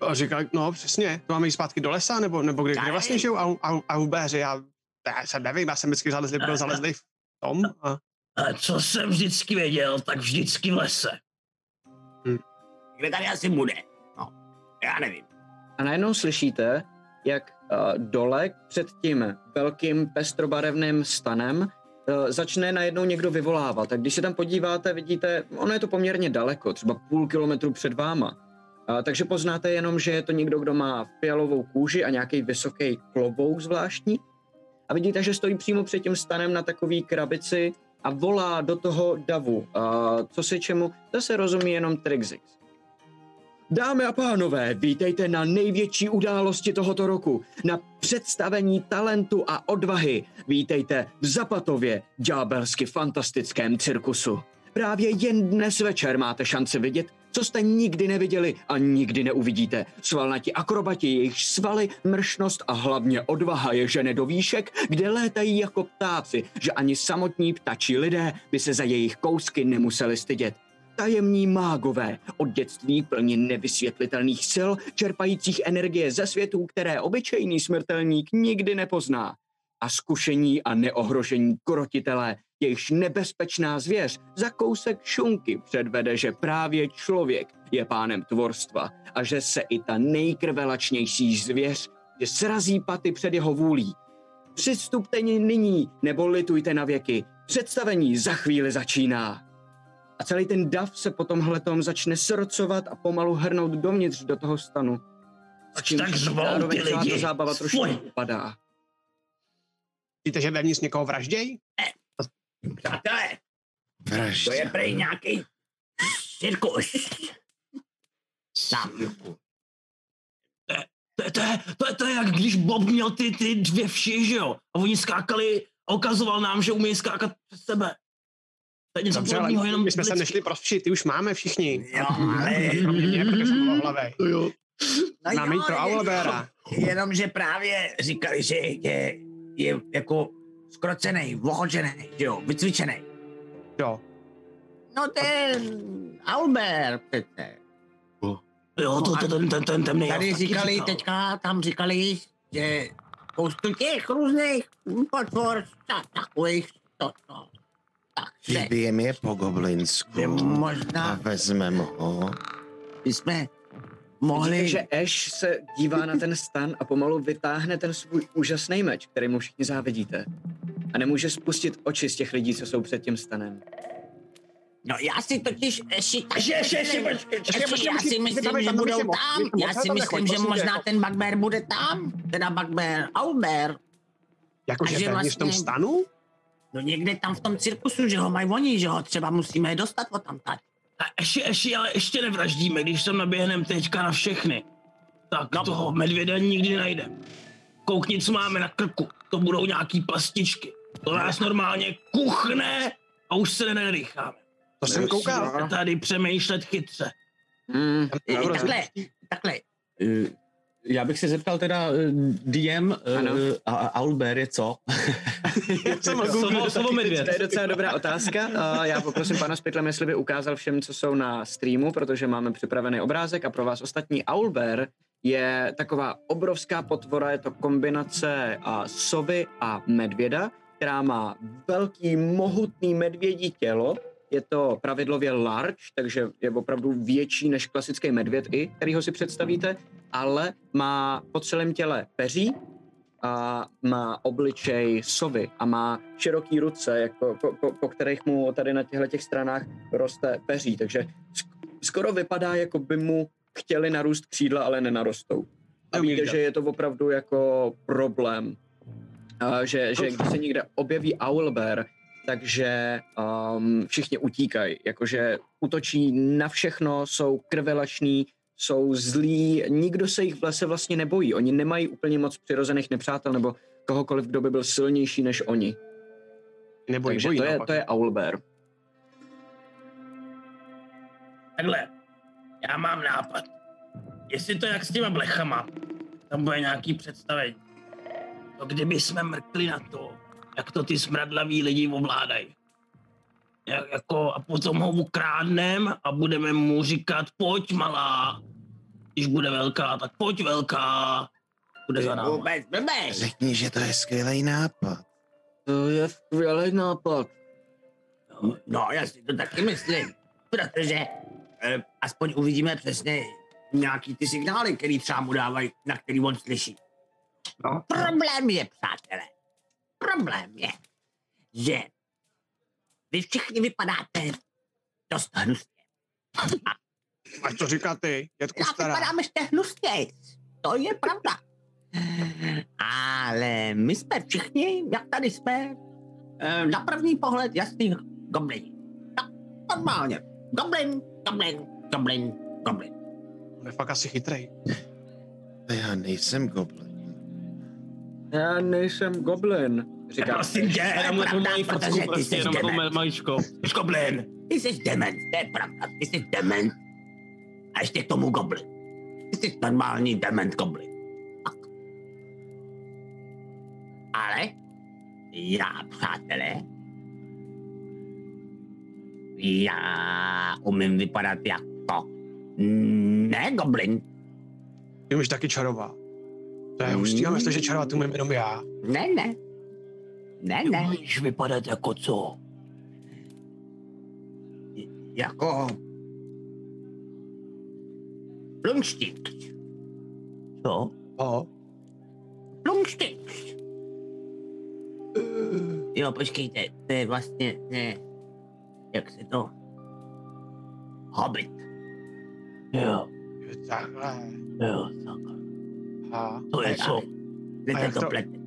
A říkal, no přesně, to máme jít zpátky do lesa, nebo, nebo kde, kde vlastně žijou au, au, aubéři, já, já jsem nevím, já jsem vždycky zalezli, byl zalezli v tom a A co jsem vždycky věděl, tak vždycky v lese. Kde tady asi bude? No, já nevím. A najednou slyšíte, jak uh, dole před tím velkým pestrobarevným stanem začne najednou někdo vyvolávat. Tak když se tam podíváte, vidíte, ono je to poměrně daleko, třeba půl kilometru před váma. Uh, takže poznáte jenom, že je to někdo, kdo má fialovou kůži a nějaký vysoký klobouk zvláštní. A vidíte, že stojí přímo před tím stanem na takový krabici a volá do toho davu. Uh, co se čemu? To se rozumí jenom Trixix. Dámy a pánové, vítejte na největší události tohoto roku, na představení talentu a odvahy. Vítejte v Zapatově, ďábelsky fantastickém cirkusu. Právě jen dnes večer máte šanci vidět, co jste nikdy neviděli a nikdy neuvidíte. Svalnati akrobati, jejich svaly, mršnost a hlavně odvaha je žene do výšek, kde létají jako ptáci, že ani samotní ptačí lidé by se za jejich kousky nemuseli stydět tajemní mágové, od dětství plně nevysvětlitelných sil, čerpajících energie ze světů, které obyčejný smrtelník nikdy nepozná. A zkušení a neohrožení krotitelé, jejichž nebezpečná zvěř za kousek šunky předvede, že právě člověk je pánem tvorstva a že se i ta nejkrvelačnější zvěř, že srazí paty před jeho vůlí. Přistupte nyní, nebo litujte na věky. Představení za chvíli začíná. A celý ten dav se po tomhletom začne srocovat a pomalu hrnout dovnitř do toho stanu. S Ač čímž tak zvou ty lidi. zábava trošku upadá. víte, že vevnitř někoho vraždějí? Přátelé, to je prej nějaký cirkus. Sám. To, je- to, je, to, je, to je jak když Bob měl ty, ty dvě vši, že jo? A oni skákali a ukazoval nám, že umí skákat přes sebe. To je něco Dobře, ale podobného, jenom my jsme lidský. nešli pro vši, ty už máme všichni. Jo, ale Kromě mě, protože jsem hlavej. To jo. No Máme jít pro je- Owlbeara. Jenomže právě říkali, že je, je jako skrocený, že jo, vycvičený. Jo. No ten Albert přece. Jo, to, to ten, ten, ten temný. Tady říkali, říkal. teďka tam říkali, že spoustu těch různých potvor, ta- takových, to, to. Takže Vybijem je po goblinsku a možná vezmem ho. bychom Mohli... mohli... že Ash se dívá na ten stan a pomalu vytáhne ten svůj úžasný meč, který mu všichni závidíte. A nemůže spustit oči z těch lidí, co jsou před tím stanem. No já si totiž ještě... Ještě, ještě, ještě, Ještě, počkej, počkej, já si myslím, že budou ještě tam. ještě Já si myslím, že možná ten bugbear bude tam. Teda bugbear, owlbear. Jakože pevně v tom vlastně- stanu? No někde tam v tom cirkusu, že ho mají oni, že ho třeba musíme je dostat o tam tady. A ještě, ještě, ale ještě nevraždíme, když sem naběhneme teďka na všechny. Tak no. toho medvěda nikdy najdeme. Koukni, co máme na krku. To budou nějaký pastičky. To nás normálně kuchne a už se nenadýcháme. To jsem koukal. Tady přemýšlet chytře. Mm, I, i takhle, takhle. Eh, Já bych se zeptal teda eh, DM Ano. uh, a Owlbear je co? [laughs] [laughs] Slovo, slovo medvěd. To je docela dobrá otázka. Uh, já poprosím pana Spitlem, jestli by ukázal všem, co jsou na streamu, protože máme připravený obrázek a pro vás ostatní Owlbear je taková obrovská potvora, je to kombinace uh, sovy a medvěda, která má velký, mohutný medvědí tělo. Je to pravidlově large, takže je opravdu větší než klasický medvěd i, kterýho si představíte, ale má po celém těle peří, a má obličej sovy a má široký ruce, jako, po, po, po kterých mu tady na těchto těch stranách roste peří, takže sk- skoro vypadá, jako by mu chtěli narůst křídla, ale nenarostou. A víte, že je to opravdu jako problém, a že, že když se někde objeví owlbear, takže um, všichni utíkají, jakože útočí na všechno, jsou krvelační, jsou zlí, nikdo se jich v lese vlastně nebojí. Oni nemají úplně moc přirozených nepřátel nebo kohokoliv, kdo by byl silnější než oni. Nebo Takže bojí, to je, naopak. to je Owlbear. Takhle, já mám nápad. Jestli to jak s těma blechama, tam bude nějaký představení. To kdyby jsme mrkli na to, jak to ty smradlaví lidi ovládají. Jak, jako, a potom ho ukrádnem a budeme mu říkat, pojď malá. Když bude velká, tak pojď velká. Bude za náma. Vůbec blbej. Řekni, že to je skvělý nápad. To je skvělý nápad. No, já si to taky myslím. Protože eh, aspoň uvidíme přesně nějaký ty signály, který třeba mu dávají, na který on slyší. No. Problém je, přátelé, problém je, že vy všichni vypadáte dost hnusně. Máš to říkat ty, dětku Já stará. vypadám ještě hnusněji. To je pravda. Ale my jsme všichni, jak tady jsme, eh, na první pohled jasný goblini. No, normálně. Goblin, goblin, goblin, goblin. On je fakt asi chytrej. Já nejsem goblin. Já nejsem goblin, říká. Prosím tě, jenom na tu moji Protože fotku, ty prostě jsi dement. maličkou. Škoblin. Ty jsi dement, to je pravda, ty jsi dement. A ještě k tomu goblin. Ty jsi normální dement goblin. Ale já, přátelé, já umím vypadat jako ne goblin, Ty umíš taky čarová. To je hustý, a myslím, že čarovat umím jenom já. ne, ne. Ne, ne, Můžeš vypadat jako co? jako Plumsticks. Co? O, Plumsticks. Jo, počkejte, to je vlastně, ne, jak se to, Hobbit. Jo, je takhle. jo, takhle. Aha. To je co? A to to- plete.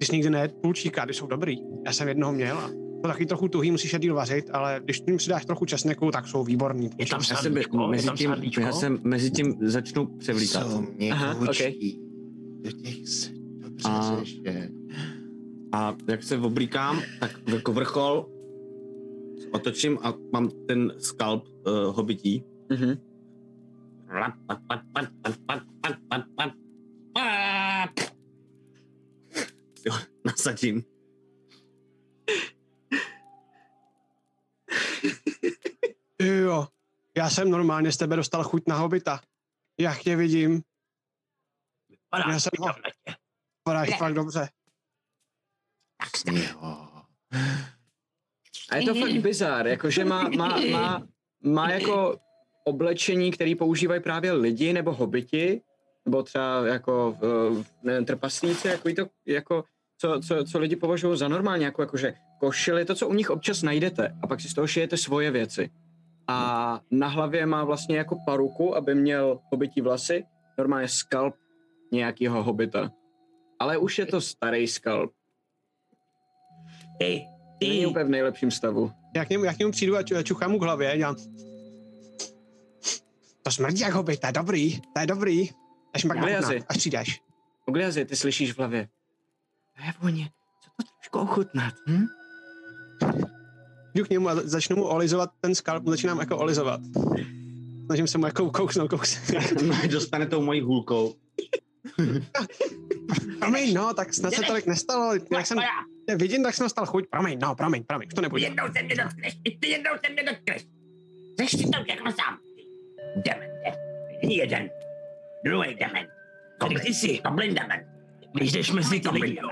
Ty jsi nikdy nejedl půlčíka, ty jsou dobrý. Já jsem jednoho měl a to taky trochu tuhý, musíš je díl vařit, ale když tím přidáš trochu česneku, tak jsou výborný. Je tam Já jsem? Je mezi tam tím, sádlíčko? já jsem mezi tím začnu převlíkat. Co mě Aha, hučí. Do těch se dobře A- řeše. A jak se oblíkám, tak jako vrchol otočím a mám ten skalp uh, hobití. Mhm. Jo, [laughs] nasadím. Jo, já jsem normálně z tebe dostal chuť na hobita. Jak tě vidím, Vypadá Já jsem ho- tě. vypadáš fakt dobře. Jo. A je to fakt bizar, jakože má, má, má, má jako oblečení, který používají právě lidi nebo hobiti, nebo třeba jako uh, nevím, trpaslíci, jako, to, jako co, co, co lidi považují za normální, jako, jakože košily, to, co u nich občas najdete, a pak si z toho šijete svoje věci. A na hlavě má vlastně jako paruku, aby měl hobití vlasy, normálně skalp nějakého hobita. Ale už je to starý skalp, Ty, není ty, úplně v nejlepším stavu. Já k němu, já k němu přijdu a ču- čuchám mu k hlavě, dělám... To smrdí jak hobit, to je dobrý, to je dobrý. Až pak jazyk. až přijdeš. Ogliazy, ty slyšíš v hlavě. To je vůně, co to trošku ochutnat, hm? Jdu k němu a za- začnu mu olizovat ten skalp, začínám jako olizovat. Snažím se mu jako kousnout, kousnout. [laughs] Dostane tou mojí hůlkou. Promiň, no, tak snad se tolik nestalo. Jak jsem tě vidím, tak jsem dostal chuť. Promiň, no, promiň, promiň, už to nebude. jednou se mě dotkneš, ty jednou se mě dotkneš. Řeš si to všechno sám. Není jeden. Druhý dement. Kolik ty jsi? Goblin dement. Když jdeš mezi ty lidi, jo.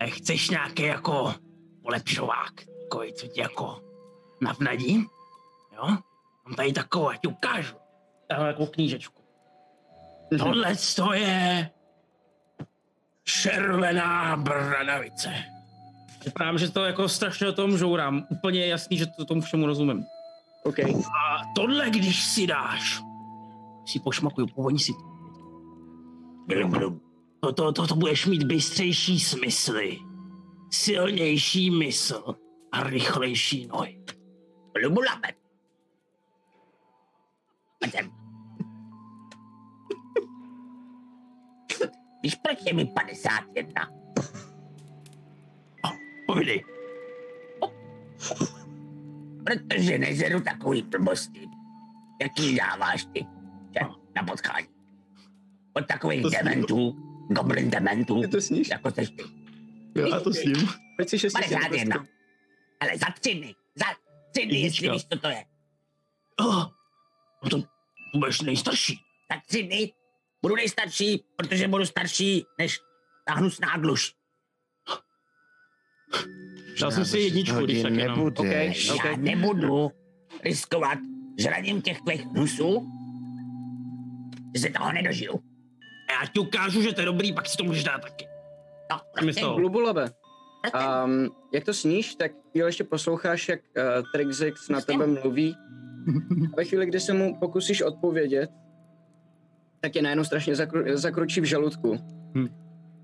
A chceš nějaký jako polepšovák, takový, co ti jako navnadí, jo? Mám tady takovou, ať ukážu. Tahle jako knížečku. Tohle to je červená bradavice. Vypadám, že to jako strašně o tom žourám. Úplně je jasný, že to tomu všemu rozumím. OK. A tohle, když si dáš, si pošmakuju, povoní si to. To, to, to, budeš mít bystřejší smysly, silnější mysl a rychlejší nohy. Blubulabe. Víš, proč je mi 51? Povídej. Protože nežeru takový blbosti. Jaký dáváš ty na potkání? Od takových dementů, goblin dementů, Ty to sníš? jako seš ty. Já to s ním. Pojď si šestý 51. Ale za tři dny. Za tři dny, jestli víš, co to je. Oh, no to to budeš nejstarší. Za tři dny budu nejstarší, protože budu starší než ta hnusná gluš. Dal jsem si jedničku, když tak jenom. nebude. Ok. Já nebudu riskovat žraním těch tvých hnusů, že se toho nedožiju. A já ti ukážu, že to je dobrý, pak si to můžeš dát taky. No, prostě. Myslel. Glubulabe. Um, jak to sníš, tak chvíli ještě posloucháš, jak uh, Trixix na tebe mluví. A [laughs] ve chvíli, kdy se mu pokusíš odpovědět, tak je najednou strašně zakru, zakručí v žaludku. Hm.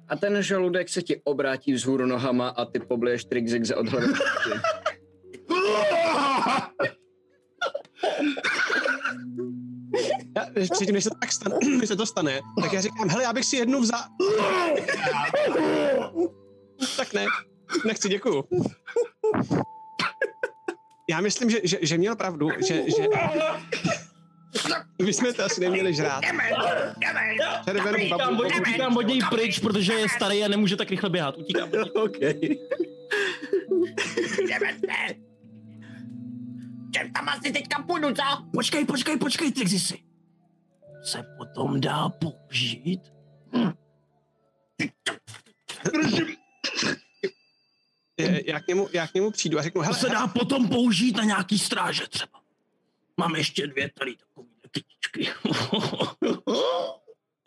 A ten žaludek se ti obrátí vzhůru nohama a ty pobliješ Trixixe od hlavy. Já, než- předtím, než se, to tak stane, [clears throat] než se to stane, tak já říkám, hele, já bych si jednu vzal. [laughs] tak ne, nechci, děkuju. Já myslím, že, že, že měl pravdu, že, že [laughs] my jsme to asi neměli žrát. Červenou Utíkám, babu, od, utíkám od něj pryč, protože je starý a nemůže tak rychle běhat. Utíkám. od něj. [laughs] OK. Čem tam asi teďka půjdu, co? Počkej, počkej, počkej, Trixisi. Se potom dá použít? Je- já, k němu, já k němu přijdu a řeknu, To hele, se dá potom použít na nějaký stráže třeba. Mám ještě dvě tady takové kytičky. [laughs]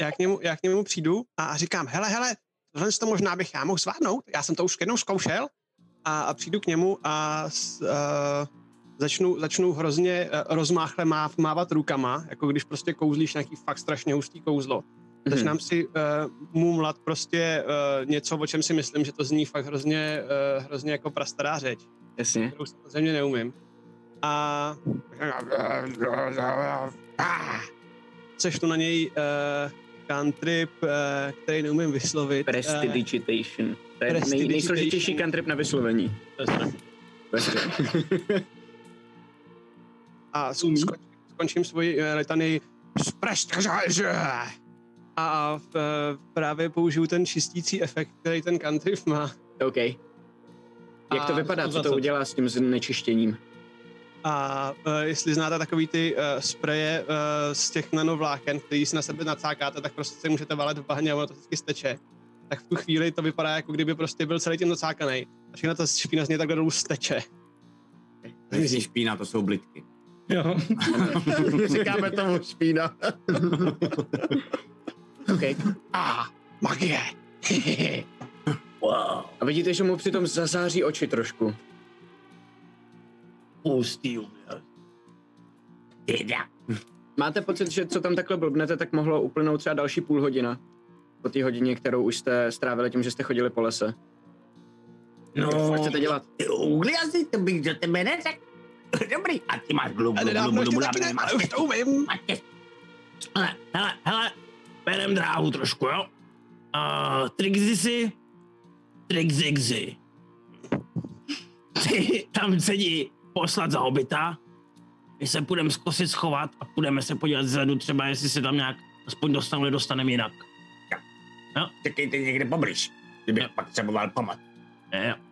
já k, němu, já k němu přijdu a říkám, hele, hele, tohle to možná bych já mohl zvládnout. Já jsem to už jednou zkoušel a, a přijdu k němu a s, uh, začnu, začnu hrozně uh, rozmáchle máv, mávat rukama, jako když prostě kouzlíš nějaký fakt strašně hustý kouzlo. Začínám si uh, mumlat prostě uh, něco, o čem si myslím, že to zní fakt hrozně, uh, hrozně jako prastará řeč, Jasně. kterou samozřejmě neumím. A seštu na něj uh, cantrip, uh, který neumím vyslovit. Uh, Prestidigitation. To je nej, nejsložitější cantrip na vyslovení. To je a skončím, skončím svoji uh, litany Spreštěže! A v, právě použiju ten čistící efekt, který ten kantriv má. OK. Jak to A vypadá, co to 120. udělá s tím znečištěním? A uh, jestli znáte takový ty uh, spreje uh, z těch nanovláken, který si na sebe nacákáte, tak prostě se můžete valet v bahně a ono to vždycky steče. Tak v tu chvíli to vypadá, jako kdyby prostě byl celý tím nacákaný. A všechna ta špína z něj takhle dolů steče. To není špína, to jsou blitky. Jo. [laughs] Říkáme tomu špína. [laughs] OK. A magie! [laughs] Wow. A vidíte, že mu přitom zazáří oči trošku. Pustý uměl. Teda. Máte pocit, že co tam takhle blbnete, tak mohlo uplynout třeba další půl hodina? Po té hodině, kterou už jste strávili tím, že jste chodili po lese. No, Co chcete dělat? Ugly asi, to bych do tebe neřekl. Dobrý, a ty máš glu, glu, glu, glu, glu, máš ale už to umím. hele, hele, hele, berem dráhu trošku, jo? A Trixy si, Trixixy. Ty tam sedí poslat za hobita, my se půjdeme zkusit schovat a půjdeme se podívat zezadu třeba, jestli se tam nějak aspoň dostanu, nedostaneme jinak. Čekejte někde poblíž, kdybych Jo. pak potřeboval pomoc. Je, jo.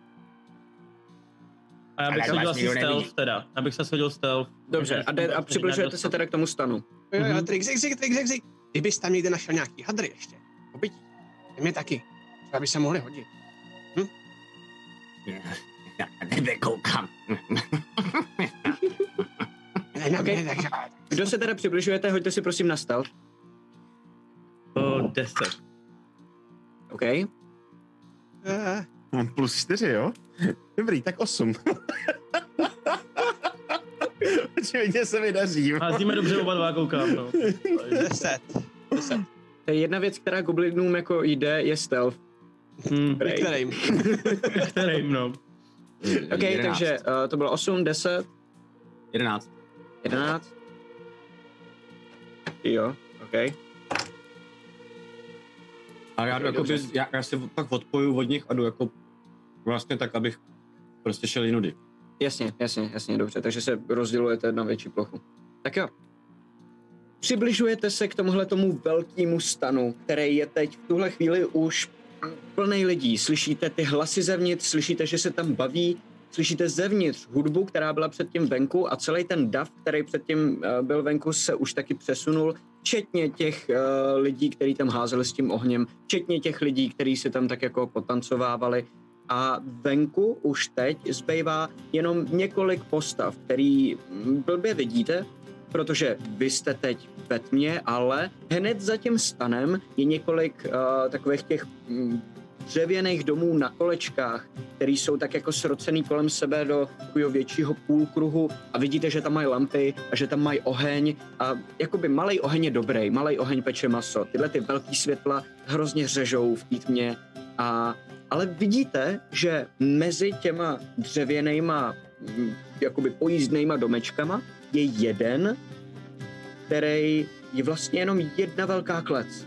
A já bych se hodil asi stealth nevidí. teda. Já bych se hodil stealth. Dobře, a, jde, a přibližujete se teda k tomu stanu. Jo, jo, Mhm. trik, zik, zik, trik, zik, zik. Kdybys tam někde našel nějaký hadry ještě, obytí, ty mě taky. Třeba by se mohli hodit. Já na tebe koukám. Ne, takže... Kdo se teda přibližujete, hoďte si prosím na stealth. O, 10. OK. Eh, Mám plus čtyři, jo? Dobrý, tak osm. [laughs] Očividně se mi daří. Házíme dobře oba dva, koukám, no. Deset. Deset. To je jedna věc, která goblinům jako jde, je stealth. Hm, Prej. Kterým? [laughs] kterým, no. OK, takže uh, to bylo 8, 10, 11. 11. Jo, OK. A já, jdu jako, Dobře. já, já se pak odpoju od nich a jdu jako vlastně tak, abych prostě šel jinudy. Jasně, jasně, jasně, dobře, takže se rozdělujete na větší plochu. Tak jo. Přibližujete se k tomuhle tomu velkému stanu, který je teď v tuhle chvíli už plný lidí. Slyšíte ty hlasy zevnitř, slyšíte, že se tam baví, slyšíte zevnitř hudbu, která byla předtím venku a celý ten dav, který předtím eh, byl venku, se už taky přesunul, včetně těch eh, lidí, kteří tam házeli s tím ohněm, včetně těch lidí, kteří si tam tak jako potancovávali. A venku už teď zbývá jenom několik postav, který mm, blbě vidíte, protože vy jste teď ve tmě, ale hned za tím stanem je několik uh, takových těch mm, dřevěných domů na kolečkách, které jsou tak jako srocený kolem sebe do takového většího půlkruhu a vidíte, že tam mají lampy a že tam mají oheň a jakoby malý oheň je dobrý, malý oheň peče maso. Tyhle ty velký světla hrozně řežou v tmě a ale vidíte, že mezi těma dřevěnejma mm, jakoby pojízdnejma domečkama je jeden, který je vlastně jenom jedna velká klec.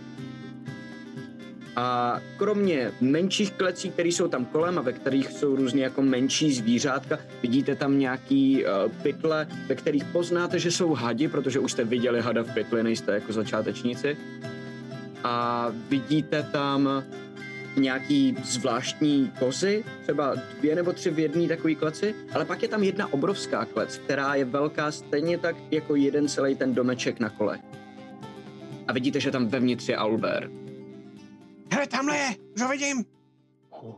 A kromě menších klecí, které jsou tam kolem a ve kterých jsou různě jako menší zvířátka, vidíte tam nějaký uh, pytle, ve kterých poznáte, že jsou hadi, protože už jste viděli hada v pytli, nejste jako začátečníci. A vidíte tam nějaký zvláštní kozy, třeba dvě nebo tři v jedné takové kleci, ale pak je tam jedna obrovská klec, která je velká stejně tak jako jeden celý ten domeček na kole. A vidíte, že tam vevnitř je Albert. Hele, tamhle je, už ho vidím.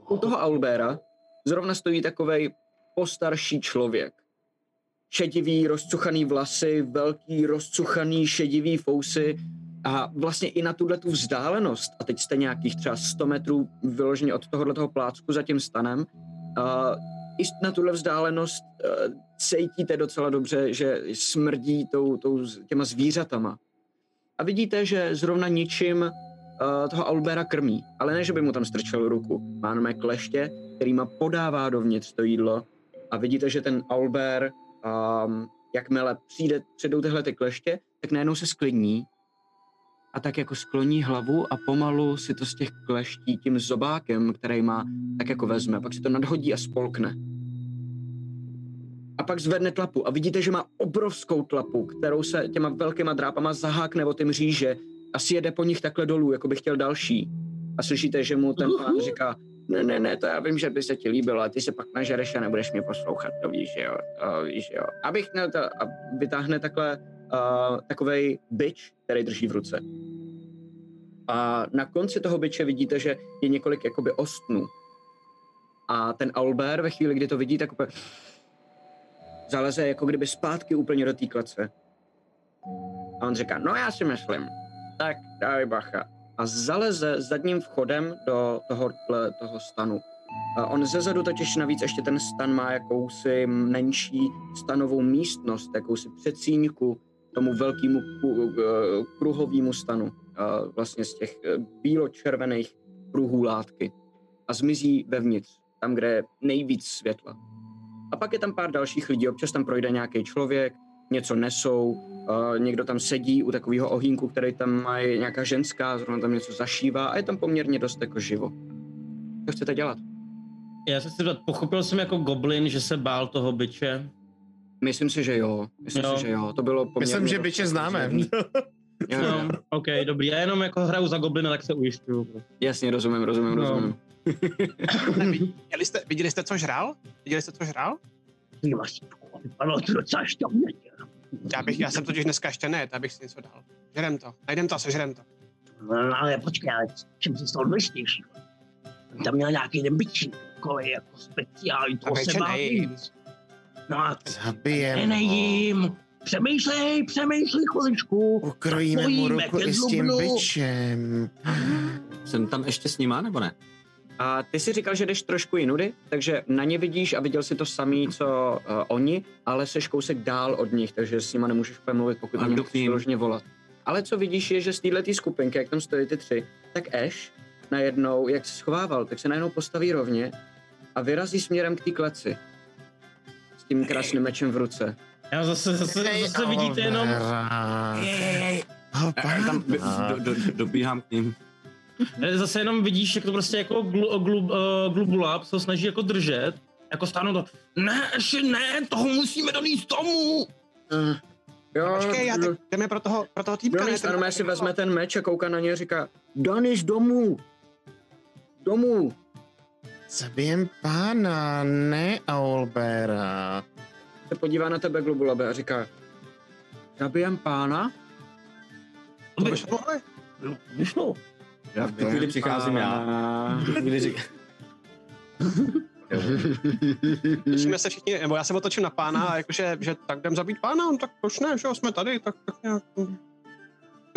U toho Albera zrovna stojí takovej postarší člověk. Šedivý, rozcuchaný vlasy, velký, rozcuchaný, šedivý fousy a vlastně i na tuhle tu vzdálenost, a teď jste nějakých třeba 100 metrů vyloženě od tohohle toho plácku za tím stanem, a i na tuhle vzdálenost uh, cítíte docela dobře, že smrdí tou, tou, těma zvířatama. A vidíte, že zrovna ničím uh, toho Albera krmí, ale ne, že by mu tam strčil ruku. Má jenom kleště, kterýma podává dovnitř to jídlo. A vidíte, že ten Albert, um, jakmile přijde, přijdou tyhle ty kleště, tak najednou se sklidní a tak jako skloní hlavu a pomalu si to z těch kleští tím zobákem, který má, tak jako vezme, pak si to nadhodí a spolkne. a pak zvedne tlapu. A vidíte, že má obrovskou tlapu, kterou se těma velkýma drápama zahákne o ty mříže a sjede po nich takhle dolů, jako by chtěl další. A slyšíte, že mu ten pán říká, ne, ne, ne, to já vím, že by se ti líbilo, ale ty se pak nažereš a nebudeš mě poslouchat, to víš, že jo, to víš, že jo. Abych měl to, a vytáhne takhle uh, takovej byč, který drží v ruce. A na konci toho byče vidíte, že je několik jakoby ostnů. A ten Albert ve chvíli, kdy to vidí, tak úplně zaleze jako kdyby zpátky úplně do té klece. A on říká, no já si myslím, tak dávej bacha. A zaleze zadním vchodem do tohohle, toho stanu. On zezadu totiž navíc ještě ten stan má jakousi menší stanovou místnost, jakousi předsíňku tomu velkému kruhovému stanu. Vlastně z těch eh, bílo-červených pruhů látky. A zmizí vevnitř, tam, kde je nejvíc světla. A pak je tam pár dalších lidí, občas tam projde nějaký člověk, něco nesou, uh, někdo tam sedí u takového ohýnku, který tam má nějaká ženská, zrovna tam něco zašívá a je tam poměrně dost jako živo. Co chcete dělat? Já se chci zeptat, pochopil jsem jako goblin, že se bál toho byče. Myslím si, že jo. Myslím Jo. si, že jo. To bylo poměrně Myslím, že byče jako známe. [laughs] Jo. No, OK, dobrý. Já jenom jako hraju za goblina, tak se ujišťuju. Jasně, rozumím, rozumím, No. rozumím. [laughs] Viděli jste, viděli jste, co žral? Viděli jste, co žral? Ty vlastně, to docela šťavně. Já, bych, já jsem totiž dneska ještě ne, abych si něco dal. Žerem to, najdem to a sežerem to. No, ale počkej, ale čím si z toho důležitější? Tam měl nějaký ten byčík, takový jako speciální, toho se. No a Zabijem ho. nejím. Přemýšlej, přemýšlej chviličku. Ukrojíme mu ruku i s tím byčem. Jsem tam ještě s nima, nebo ne? A ty si říkal, že jdeš trošku jinudy, takže na ně vidíš a viděl si to samý, co uh, oni, ale seš kousek dál od nich, takže s nima nemůžeš úplně mluvit, pokud na ně volat. Ale co vidíš je, že z této skupinky, jak tam stojí ty tři, tak Ash najednou, jak se schovával, tak se najednou postaví rovně a vyrazí směrem k té kleci. S tím krásným mečem v ruce. Já zase, zase, zase vidíte jenom... Tam do, do, do, dobíhám k ním. Eh, Zase jenom vidíš, jak to prostě jako glu, glu, uh, glubulab se snaží jako držet. Jako stáhnout to. Ne, ještě ne, toho musíme donést tomu. Jo, Počkej, já teď jdeme pro toho, pro toho týpka. Dobrý, ne, ten- si vezme ten meč a kouká na něj a říká, Danis, domů! Domů! Zabijem pána, ne Aulbera. Se podívá na tebe Globulabe a říká, zabijem pána? To bychom mohli. Vyšlo. Já v tu chvíli přicházím já. V tu chvíli říkám, Musíme [laughs] se všichni, nebo já se otočím na pána a jakože, že tak jdem zabít pána, no, tak proč ne, že jo, jsme tady, tak, tak nějak.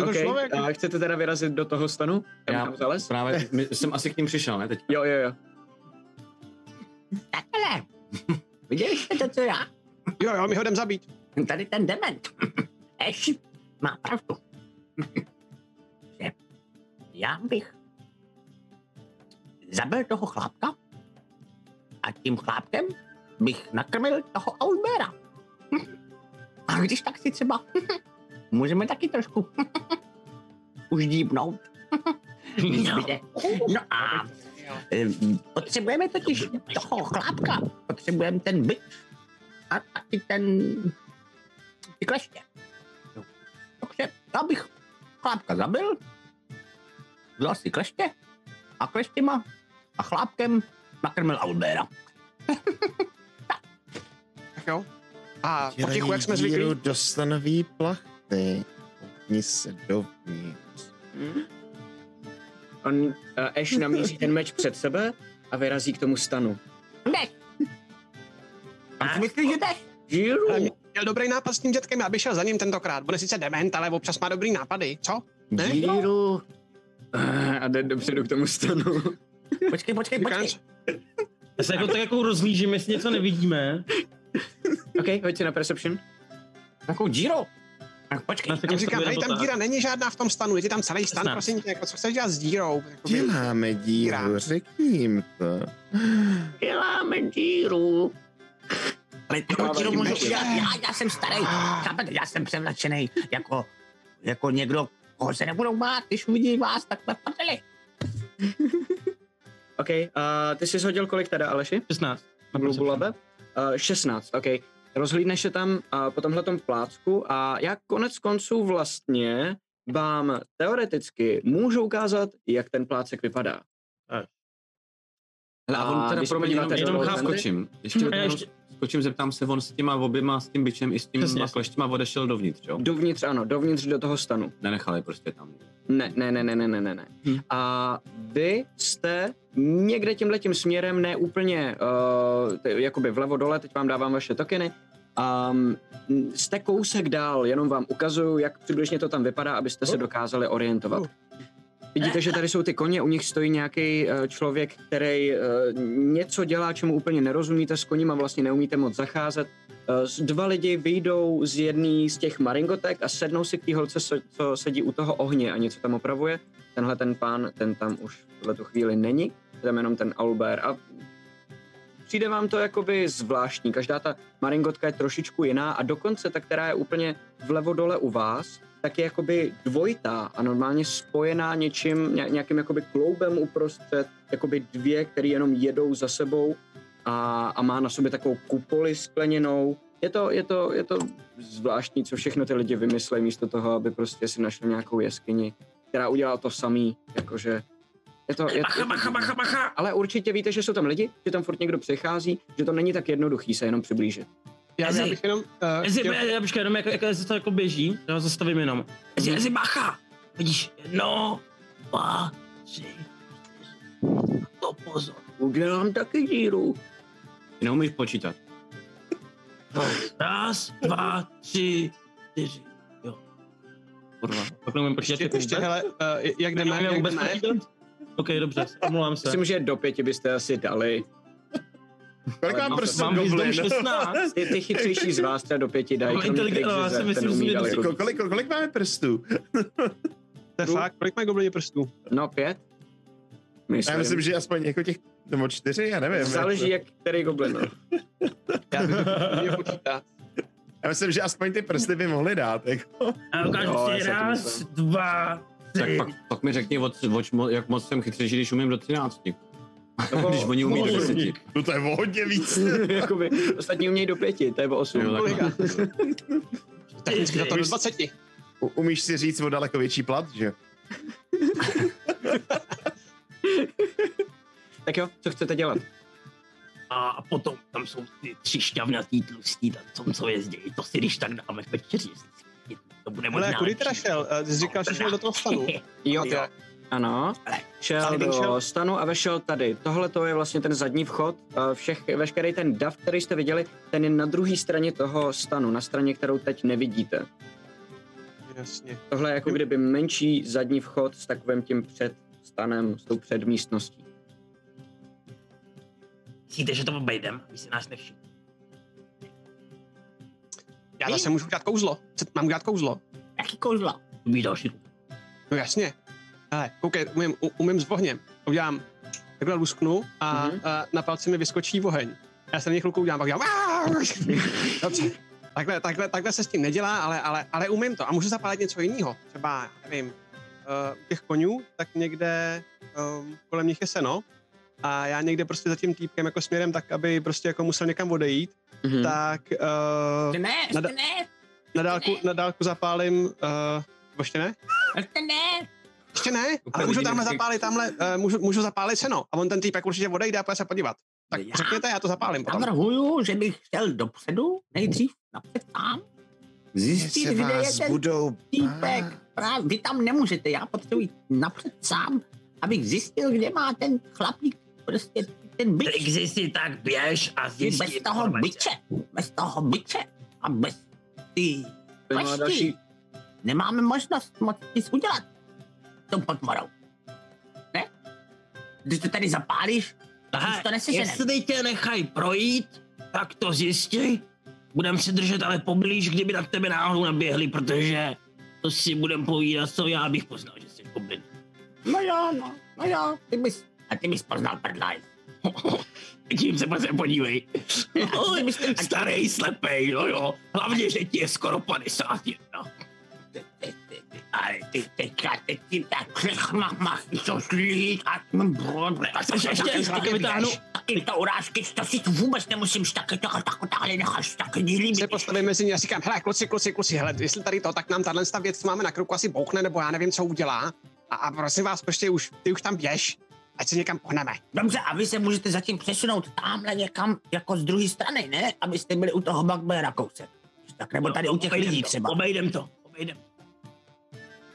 Okay, člověk. a chcete teda vyrazit do toho stanu? Tam Já zales? právě my, jsem asi k ním přišel, ne teď. Jo, jo, jo. Takhle. [laughs] Viděli jste to, co já? Jo, jo, my ho jdem zabít. Tady ten dement. Eš, má pravdu. Já bych zabil toho chlápka a tím chlápkem bych nakrmil toho Aulbera. [laughs] A když tak si třeba [laughs] můžeme taky trošku [laughs] už dípnout. Když No. No a potřebujeme totiž toho chlápka. Potřebujeme ten byt a taky ten ty kleště. Jo. Takže já bych chlápka zabil, vzal si kleště a kleštěma a chlápkem nakrmil Albera. [laughs] Tak jo. A potichu, jak jsme zvyklí. do stanový plachty. Se dovnitř. On, uh, Ash namíří ten meč před sebe a vyrazí k tomu stanu. Ne. Tam si myslíš, že jdeš? Ale Měl dobrý nápad s tím dětkem, já bych šel za ním tentokrát. Bude sice dement, ale občas má dobrý nápady, co? Ne? Díru! [laughs] A jde dopředu k tomu stanu. Počkej, počkej, počkej. Já se jako tak jako rozlížím, jestli něco nevidíme. OK, hoď si na Perception. Takovou díru. Tak počkej. Tam říkám, hej, nebo tam díra není žádná v tom stanu, je ti tam celý stan, 16. prosím tě, jako co chceš dělat s dírou? Jakoby, Děláme díru, řekni jim to. Děláme díru. Ale Děláme díru můžu udělat já, já jsem starý. Chápete, já jsem převlačený jako, jako někdo, koho se nebudou bát, když uvidí vás takhle v prdeli. [laughs] OK, uh, ty jsi hodil kolik teda, Aleši? 16. Na Globulabe? Uh, 16, OK. rozhlídneš se tam a, po tomhle plácku a já konec konců vlastně vám teoreticky můžu ukázat, jak ten plácek vypadá. Hele, a on teda pro mě jenom, podíváte jenom do Roll skočím. Ještě, A jenom ještě- skočím, zeptám se, on s těma oběma, s tím bičem i s tím kleštěma odešel dovnitř, jo? Dovnitř, ano, dovnitř do toho stanu. Nenechali prostě tam. Ne, ne, ne, ne, ne, ne, ne. Hm. A vy jste někde tímhle tím směrem, ne úplně uh, t- jakoby vlevo dole, teď vám dávám vaše tokeny, um, jste kousek dál, jenom vám ukazuju, jak přibližně to tam vypadá, abyste se dokázali orientovat. Vidíte, že tady jsou ty koně, u nich stojí nějaký uh, člověk, který uh, něco dělá, čemu úplně nerozumíte, s koněma vlastně neumíte moc zacházet. Z- dva lidi vyjdou z jedné z těch maringotek a sednou si k té holce, co, sedí u toho ohně a něco tam opravuje. Tenhle ten pán, ten tam už v tuhle tu chvíli není, tam jenom ten Albert a přijde vám to jakoby zvláštní. Každá ta maringotka je trošičku jiná a dokonce ta, která je úplně vlevo dole u vás, tak je jakoby dvojitá a normálně spojená něčím, ně- nějakým jakoby kloubem uprostřed, jakoby dvě, které jenom jedou za sebou a, a má na sobě takovou kupoli skleněnou. Je to, je, to, je to zvláštní, co všechno ty lidi vymyslejí místo toho, aby prostě si našli nějakou jeskyni, která udělala to samý, jakože je to, je, Bacha, bacha, bacha, bacha. ale určitě víte, že jsou tam lidi, že tam furt někdo přichází, že to není tak jednoduchý se jenom přiblížit. Já, já bych jenom... Uh, Jestli, chtěl, já počkej, jenom jak, jak, jak to jako běží, já ho zastavím jenom. Jezi, jezi, bacha. Vidíš, jedno, dva, tři. To pozor. Udělám taky díru. Ty neumíš počítat. Raz, dva, tři, čtyři. Kurva, pak neumím počítat. ještě, jako ještě, hele, uh, jak jdeme, jak jdeme? OK, dobře, omlouvám se. Myslím, že do pěti byste asi dali. Kolik mám mám- prostě Mám goblin? 16. Ty, ty chytřejší z vás třeba do pěti dají. Mám kromě inteligent- Krixe, no, já si ten myslím, že dali to- ruku. Ko- Kolik, kolik máme prstů? to je fakt, kolik mají goblini prstů? No pět? Myslím. Já myslím, že aspoň jako těch, nebo čtyři, já nevím. Záleží, jak který goblin. No. Já bych to počítat. Já myslím, že aspoň ty prsty by mohly dát. Jako. A ukážu já si raz, dva, Tak tři. pak, pak mi řekni, od, od, jak moc jsem chytřejší, když umím do 13. Nebo- když oni umí do 10. No to je o hodně víc. [laughs] Jakoby, ostatní umějí do pěti, to je o osm. Jo, tak- Kolega? Technicky to do 20. U- Umíš si říct o daleko větší plat, že? [laughs] Tak jo, co chcete dělat? A potom tam jsou ty tři šťavnatý tlustí, tam co, co jezdí. To si když tak dáme v večeři. To bude možná Ale kudy teda šel? Eh, Ty jsi říkal, že šel do toho stanu. [laughs] Jo, Jo. Ano. Šel do šel- stanu a vešel tady. Tohle to je vlastně ten zadní vchod. Eh, Všech, veškerý ten dav, který jste viděli, ten je na druhé straně toho stanu, na straně, kterou teď nevidíte. Jasně. Tohle je jako kdyby menší zadní vchod s takovým tím před stanem, s tou předmístností. Myslíte, že to obejdem, aby si nás nevšiml? Já zase můžu dát kouzlo. Mám dát kouzlo? Jaký kouzla? Umíš další. No jasně. Hele, koukej, umím, umím s ohněm. Udělám takhle lusknu a, Mhm. a na palci mi vyskočí oheň. Já se na něj chvilku udělám, pak udělám [laughs] Dobře. Takhle, takhle, takhle se s tím nedělá, ale, ale, ale umím to. A můžu zapálit něco jiného. Třeba, nevím, uh, těch konňů, tak někde um, kolem nich je seno. A já někde prostě za tím týpkem jako směrem tak, aby prostě jako musel někam odejít, Mhm. tak uh, Ne, ještě ne, na, dálku, na dálku zapálím, uh, ještě ne? ještě ne. Ještě ne, ale Úplně můžu vidím, tamhle ty- zapálit, tamhle, uh, můžu, můžu zapálit seno a on ten týpek určitě odejde a půjde se podívat. Tak Já- řekněte, já to zapálím potom. Navrhuju, že bych šel dopředu, nejdřív napřed sám, zjistit, kde je ten budou... týpek. Právě, vy tam nemůžete, já potřebuji napřed sám, abych zjistil, kde má ten chlapík, prostě ten byč. Trixi si tak běž a zjistí bez toho byče, bez toho byče a bez ty nemáme možnost moc nic udělat s tou potvorou. Ne? Když to tady zapálíš, Aha, to neseženem. jestli tě nechají projít, tak to zjistí. Budem se držet ale poblíž, kdyby na tebe náhodou naběhli, protože to si budem povídat, co já bych poznal, že jsi goblin. no jo, no, no jo, ty bys, a ty bys poznal prdlaj. [laughs] Tím se prostě podívej. [laughs] Starý, slepej, no jo. Hlavně, že ti je skoro 51. Ale ty teďka, teď ti tak všechno máš, co slít a Ještě, ještě, ještě vytáhnu. Taky to urážky, to si tu vůbec nemusím taky to, tak, takhle necháš, taky nelíbí. Se postavím mezi ně a říkám, hele, kluci, kluci, kluci, hele, jestli tady to, tak nám tahle ta věc, co máme na kroku, asi bouchne, nebo já nevím, co udělá. A, a prosím vás, prostě už, ty už tam běž, ať se někam pohneme. Dobře, a vy se můžete zatím přesunout tamhle někam jako z druhé strany, ne? Abyste byli u toho Bugbeara kousek. Tak nebo tady u těch lidí třeba. Obejdem to, obejdem.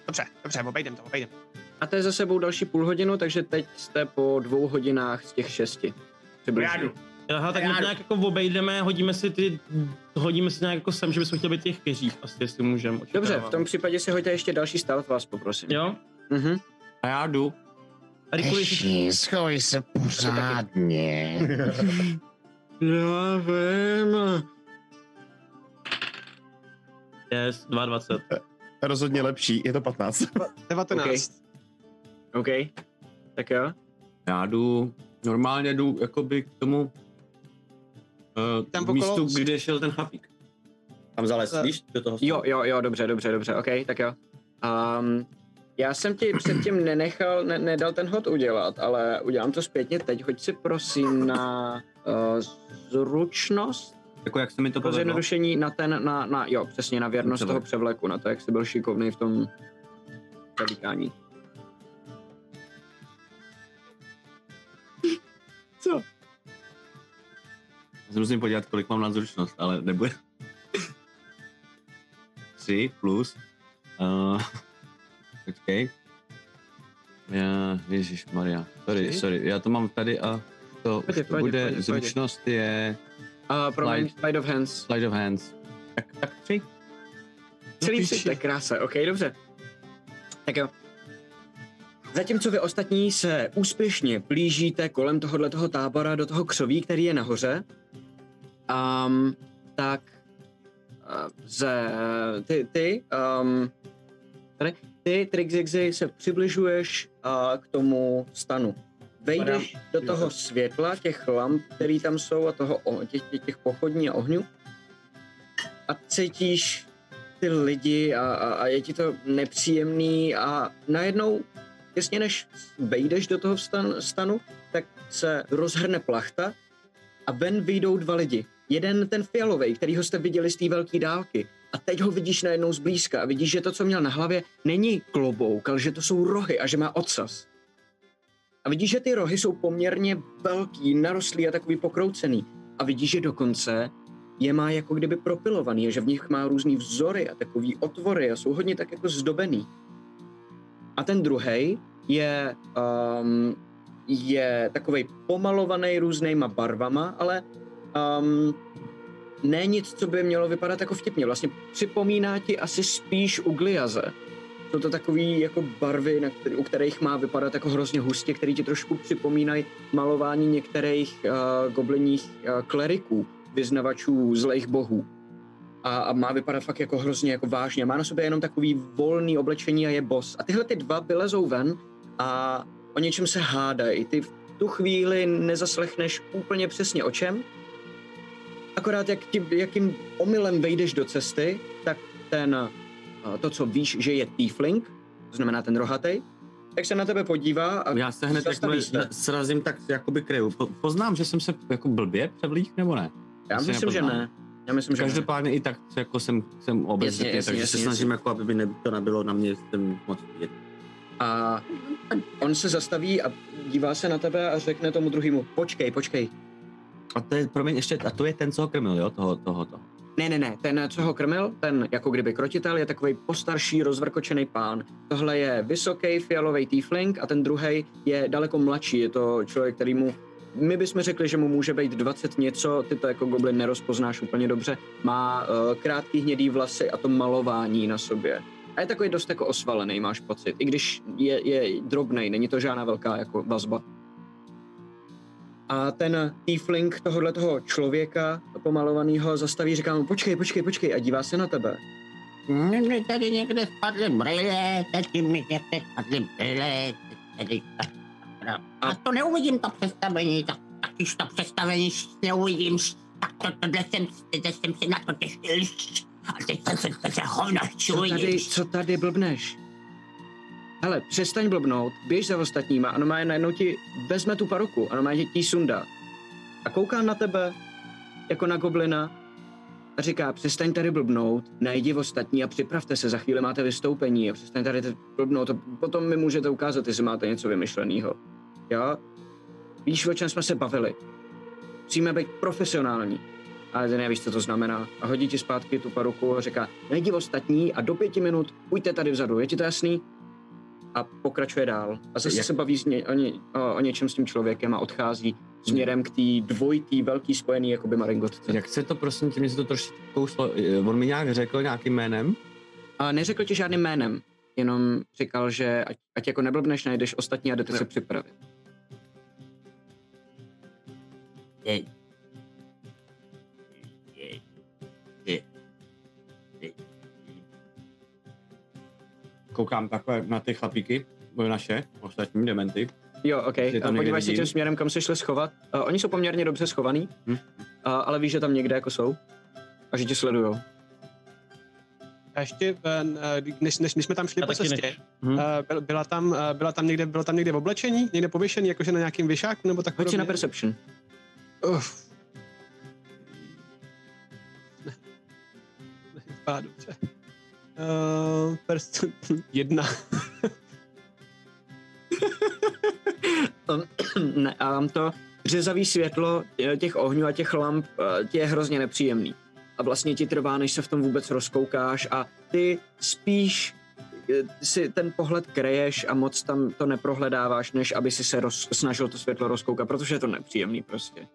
Dobře, dobře, obejdem to, obejdem. Máte za sebou další půl hodinu, takže teď jste po dvou hodinách z těch šesti. Přibližně. Já jdu. Aha, tak my to nějak jako obejdeme, hodíme si ty, hodíme si nějak jako sem, že bychom chtěli být těch keřích, asi jestli můžeme. Dobře, v tom případě si hoďte ještě další stealth, vás poprosím. Jo? Mhm. A já jdu. A rychle, Heši, schovej se pořádně. [laughs] Já vím. Yes, 22. Rozhodně lepší, je to 15. 19. OK. Tak jo. Já jdu, normálně jdu jakoby k tomu uh, Tam Tam místu, okolo- kde šel ten chlapík. Tam zalez, Eh, víš, do toho. Jo, jo, jo, dobře, dobře, dobře, OK, tak jo. Um, já jsem ti předtím nenechal, ne, nedal ten hod udělat, ale udělám to zpětně teď. Hoď si prosím na uh, zručnost, Jako jak se mi to to povedlo. zjednodušení na ten, na, na, jo, přesně na věrnost toho převleku, na to, jak jsi byl šikovný v tom převlíkání. [laughs] Co? Já se musím podívat, kolik mám na zručnost, ale nebude. [laughs] 3 plus. Uh, [laughs] počkej. Já, Ježíš Maria. Sorry, sorry, já to mám tady a to, Pojď, už to pojď, bude, pojď. zručnost je A promiň, Slide. slide of hands. slide of hands. Tak, tak tři. Celý tři, to je krása, ok, dobře. Tak jo. Zatímco vy ostatní se úspěšně blížíte kolem tohohle toho tábora do toho křoví, který je nahoře, um, tak uh, ze, ty, ty, um, tady, ty, Trixixy, se přibližuješ uh, k tomu stanu. Vejdeš do toho světla, těch lamp, který tam jsou a toho, o- těch, těch, pochodní a ohňů a cítíš ty lidi a, a, a je ti to nepříjemný a najednou, těsně než vejdeš do toho stan, stanu, tak se rozhrne plachta a ven vyjdou dva lidi. Jeden ten fialový, kterýho jste viděli z té velké dálky. A teď ho vidíš najednou zblízka a vidíš, že to, co měl na hlavě, není klobouk, ale že to jsou rohy a že má ocas. A vidíš, že ty rohy jsou poměrně velký, narostlý a takový pokroucený. A vidíš, že dokonce je má jako kdyby propilovaný, že v nich má různý vzory a takový otvory a jsou hodně tak jako zdobený. A ten druhý je, um, je takový pomalovaný různýma barvama, ale um, ne nic, co by mělo vypadat jako vtipně. Vlastně připomíná ti asi spíš ugliaze. Jsou to takový jako barvy, na který, u kterých má vypadat jako hrozně hustě, který ti trošku připomínají malování některých uh, goblinních uh, kleriků, vyznavačů zlejch bohů. A, a má vypadat fakt jako hrozně jako vážně. Má na sobě jenom takový volný oblečení a je boss. A tyhle ty dva vylezou ven a o něčem se hádají. Ty v tu chvíli nezaslechneš úplně přesně o čem. Akorát jak ti, jakým omylem vejdeš do cesty, tak ten, to, co víš, že je tiefling, to znamená ten rohatý, tak se na tebe podívá a Já se hned jakmile se. srazím, tak jakoby kryju. Po, poznám, že jsem se jako blbě převlík, nebo ne? Já Asi myslím, že nepoznám. ne. Já myslím, že ne. Každopádně i tak jako jsem, jsem Jasně, jasně, takže jasně, se snažím, jasně. jako, aby by ne, to nebylo na mě jsem moc vidět. A on se zastaví a dívá se na tebe a řekne tomu druhému, počkej, počkej. A to je, promiň, ještě, a to je ten, co ho krmil, jo, toho, toho, toho. Ne, ne, ne, ten, co ho krmil, ten jako kdyby krotitel, je takový postarší, rozvrkočený pán. Tohle je vysoký fialový tiefling a ten druhý je daleko mladší. Je to člověk, který mu my bychom řekli, že mu může být 20 něco, ty to jako goblin nerozpoznáš úplně dobře. Má uh, krátký hnědý vlasy a to malování na sobě. A je takový dost jako osvalený, máš pocit. I když je, je drobnej, není to žádná velká jako vazba. A ten tiefling tohohle toho člověka pomalovaného zastaví, říká mu, počkej, počkej, počkej a dívá se na tebe. Mně tady někde spadly brýle, taky mi někde spadly brýle, tady, a to neuvidím to představení, tak, tak když to představení neuvidím, tak to, tohle jsem, tohle jsem si na to těšil. A teď jsem se, se chci Co tady, co tady blbneš? Hele, přestaň blbnout, běž za ostatníma a normálně najednou ti vezme tu paruku a normálně ti sundá. A kouká na tebe jako na goblina a říká, přestaň tady blbnout, najdi ostatní a připravte se, za chvíli máte vystoupení a přestaň tady blbnout a potom mi můžete ukázat, jestli máte něco vymyšleného. Jo? Víš, o čem jsme se bavili? Musíme být profesionální. Ale ty nevíš, co to znamená. A hodí ti zpátky tu paruku a říká, najdi ostatní a do pěti minut buďte tady vzadu, je ti to jasný? A pokračuje dál. A zase Jak- se baví s ně, o, ně, o, o něčem s tím člověkem a odchází směrem k té dvojitý velký spojený jakoby maringotce. Jak se to prosím tě, mě se to trošku kouslo, eh, on mi nějak řekl nějakým jménem? A neřekl ti žádným jménem, jenom říkal, že ať, ať jako neblbneš, najdeš ostatní a jdete Jo. se připravit. Jej. Koukám takhle na ty chlapíky, moje naše, ostatní dementy. Jo, OK. Podíváš se tím směrem, kam se šli schovat. Uh, oni jsou poměrně dobře schovaný, Hm. uh, ale víš, že tam někde jako jsou. A že tě sledujou. A ještě, eh, než, než, než jsme tam šli Já po cestě, než. Hm. eh, byl- byla tam, eh, byla tam někde, bylo tam někde v oblečení, někde pověšený, jakože na nějakým vyšáku nebo tak si na podobně? perception. Uf. [laughs] Vypadá dobře. Uh, perst... [laughs] jedna. [laughs] [clears throat] ne, a vám to řezavý světlo eh, těch ohňů a těch lamp eh, ti je hrozně nepříjemný. A vlastně ti trvá, než se v tom vůbec rozkoukáš a ty spíš eh, si ten pohled kreješ a moc tam to neprohledáváš, než aby si se roz, snažil to světlo rozkoukat, protože je to nepříjemný prostě.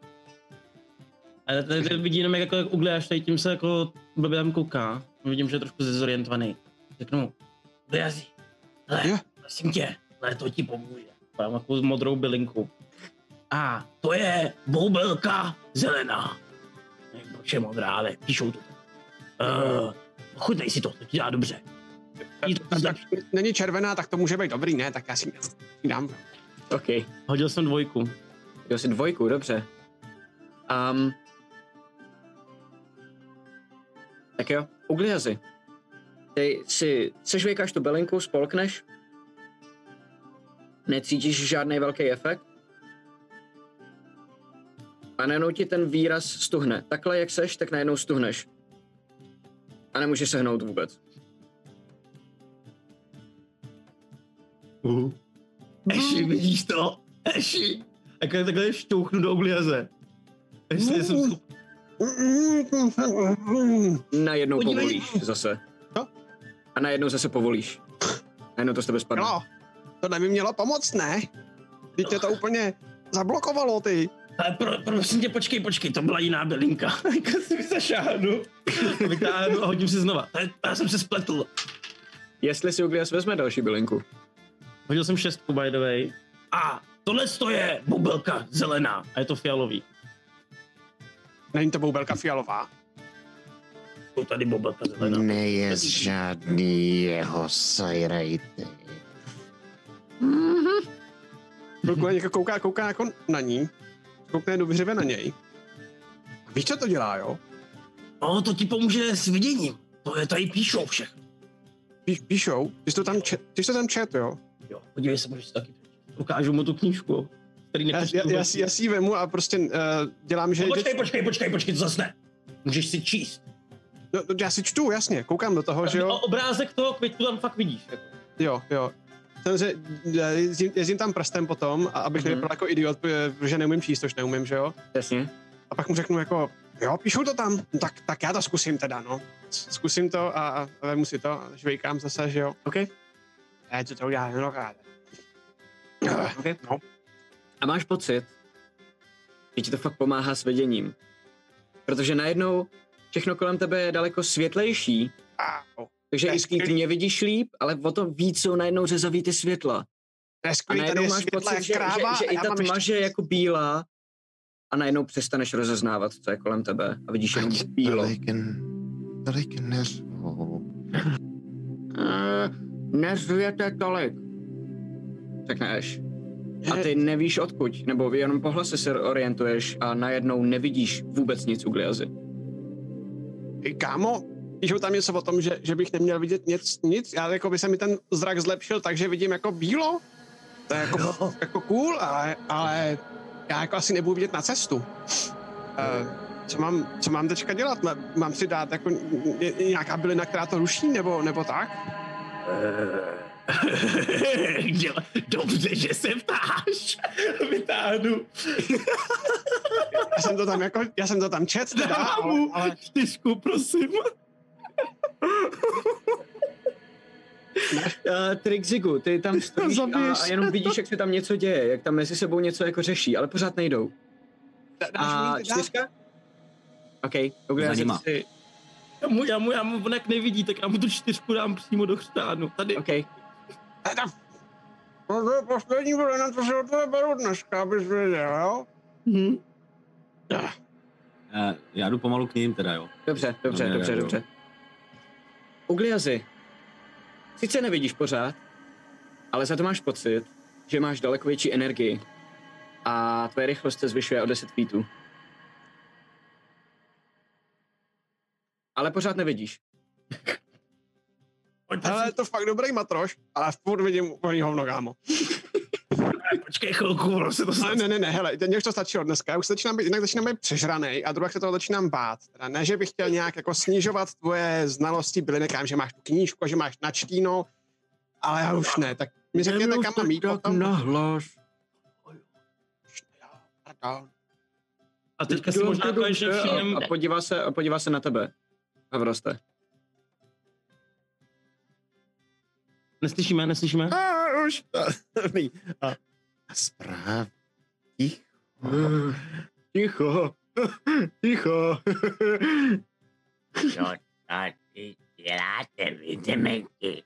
Ale tady, vidí jenom, jak, jako, jak uglejáš, tady tím se jako blbě tam kouká. Vidím, že je trošku zezorientovaný. Řeknu, Dojazdí. Hele, Jo. prosím tě, ale to ti pomůže. mám takovou modrou bylinku. A to je boubelka zelená. Nevím, proč je modrá, ale píšou to. Uh, chutnej si to, to ti dá dobře. Jí to Tak, není červená, tak to může být dobrý, ne? Tak já si dám. OK. Hodil jsem dvojku. Jo, si dvojku, dobře. Um, tak jo, ugliazy. Ty si sežvejkáš tu bylinku, spolkneš. Necítíš žádný velký efekt. A najednou ti ten výraz stuhne. Takhle, jak seš, tak najednou stuhneš. A nemůžeš se hnout vůbec. Uh. Eši, vidíš to? Eši. Takhle, takhle šťouchnu do obliaze. Jestli jsem schop... Najednou Podívej. povolíš zase. Co? A najednou zase povolíš. Najednou to z tebe spadne. No, to by mělo pomoct, ne? Teď tě to úplně zablokovalo, ty. Ale pro, prosím tě, počkej, počkej, to byla jiná bylinka. Takhle [laughs] si zašáhnu. Vytáhnu a hodím si znova. Já jsem se spletl. Jestli si Uglias vezme další bylinku. Hodil jsem šestku, by the way. A tohle to je boubelka zelená. A je to fialový. Není to boubelka fialová. To tady boubelka zelená. Nejez žádný jeho sajrajty. Chvilku někdo kouká, kouká jako na ní. Koukne do vyřeve na něj. A víš, co to dělá, jo? No, to ti pomůže s viděním. To je tady píšou všechno. Pí, píšou, ty jsi to tam, čet, ty jsi to tam čet, jo? Jo, podívej se, můžeš si taky. Ukážu mu tu knížku, který Já, já, já, si, já si ji vemu a prostě uh, dělám, že... No, počkej, počkej, počkej, počkej, to zase ne. Můžeš si číst. No, no, já si čtu, jasně, koukám do toho, že A jo? obrázek toho květu tam fakt vidíš. Jako. Jo, jo. Samozřejmě já jezdím, jezdím tam prstem potom, a abych Mhm. nevypadal jako idiot, protože neumím číst, tož neumím, že jo? Jasně. A pak mu řeknu jako, jo, píšou to tam, no, tak, tak já to zkusím teda, no. Zkusím to a, a vemu si to a žvejkám zase, že jo. OK. Já co to udělá, no, rád. okay. No. A máš pocit, že ti to fakt pomáhá s veděním. Protože najednou všechno kolem tebe je daleko světlejší, takže i skvělý. klidně vidíš líp, ale o to víc jsou najednou řezavý ty světla. A najednou je máš světla pocit, že, že, kráva že a i ta tma, ještě... že je jako bílá a najednou přestaneš rozeznávat, co je kolem tebe a vidíš jenom bílo. Tolik, tolik neřvou. Eh, Neřujete tolik, řekne Ash. A ty nevíš odkud, nebo jenom po hlase se orientuješ a najednou nevidíš vůbec nic u Gliazy. Kámo, píšou tam něco o tom, že, že bych neměl vidět nic, nic. Já jako by se mi ten zrak zlepšil, takže vidím jako bílo. To je jako, jako cool, ale, ale já jako asi nebudu vidět na cestu. Uh, co mám, co mám teďka dělat? Má- Mám si dát jako ně- nějaká bylina, která to ruší, nebo, nebo tak? Děla- [laughs] Dobře, že se ptáš. Vytáhnu. Já jsem to tam jako, já jsem to tam čet teda, ale, Dámu ale čtyřku, prosím. [laughs] Uh, Trixigu, ty tam stojíš a, a jenom vidíš, jak se tam něco děje, jak tam mezi sebou něco jako řeší, ale pořád nejdou. dáš A čtyřka? OK, okay nima. si, Já mu, já mu, já mu, on jak nevidí, tak já mu tu čtyřku dám přímo do chřtánu. Tady, OK. Teda, to je poslední bylina, co se od tebe beru dneska, abys věděl, jo? hm. Eh, Já jdu pomalu k ním teda, jo. Dobře, dobře, ne, dobře, ne, dobře. Ugliazy, sice nevidíš pořád, ale za to máš pocit, že máš daleko větší energii a tvoje rychlost se zvyšuje o 10 feetů. Ale pořád nevidíš. Pojďte Ale je to fakt dobrý matroš, ale furt vidím úplný hovno, kámo. [laughs] počkej chvilku, ono se to stane. ne, ne, ne, hele, mě už to stačilo dneska, já už se začínám být, jinak začínám být přežranej a druhá se toho začínám bát. Teda ne, že bych chtěl nějak jako snižovat tvoje znalosti bylinek, já vím, že máš tu knížku a že máš načtíno, ale já už ne, tak mi řekněte, kam mám jít potom. nahlas. A teďka si možná ještě všimnem, A podívá se, a podívá se na tebe. Havroste. Neslyšíme, neslyšíme. A už to. A, a správ. Ticho. Ticho. Ticho. Co tady děláte, vy dementi?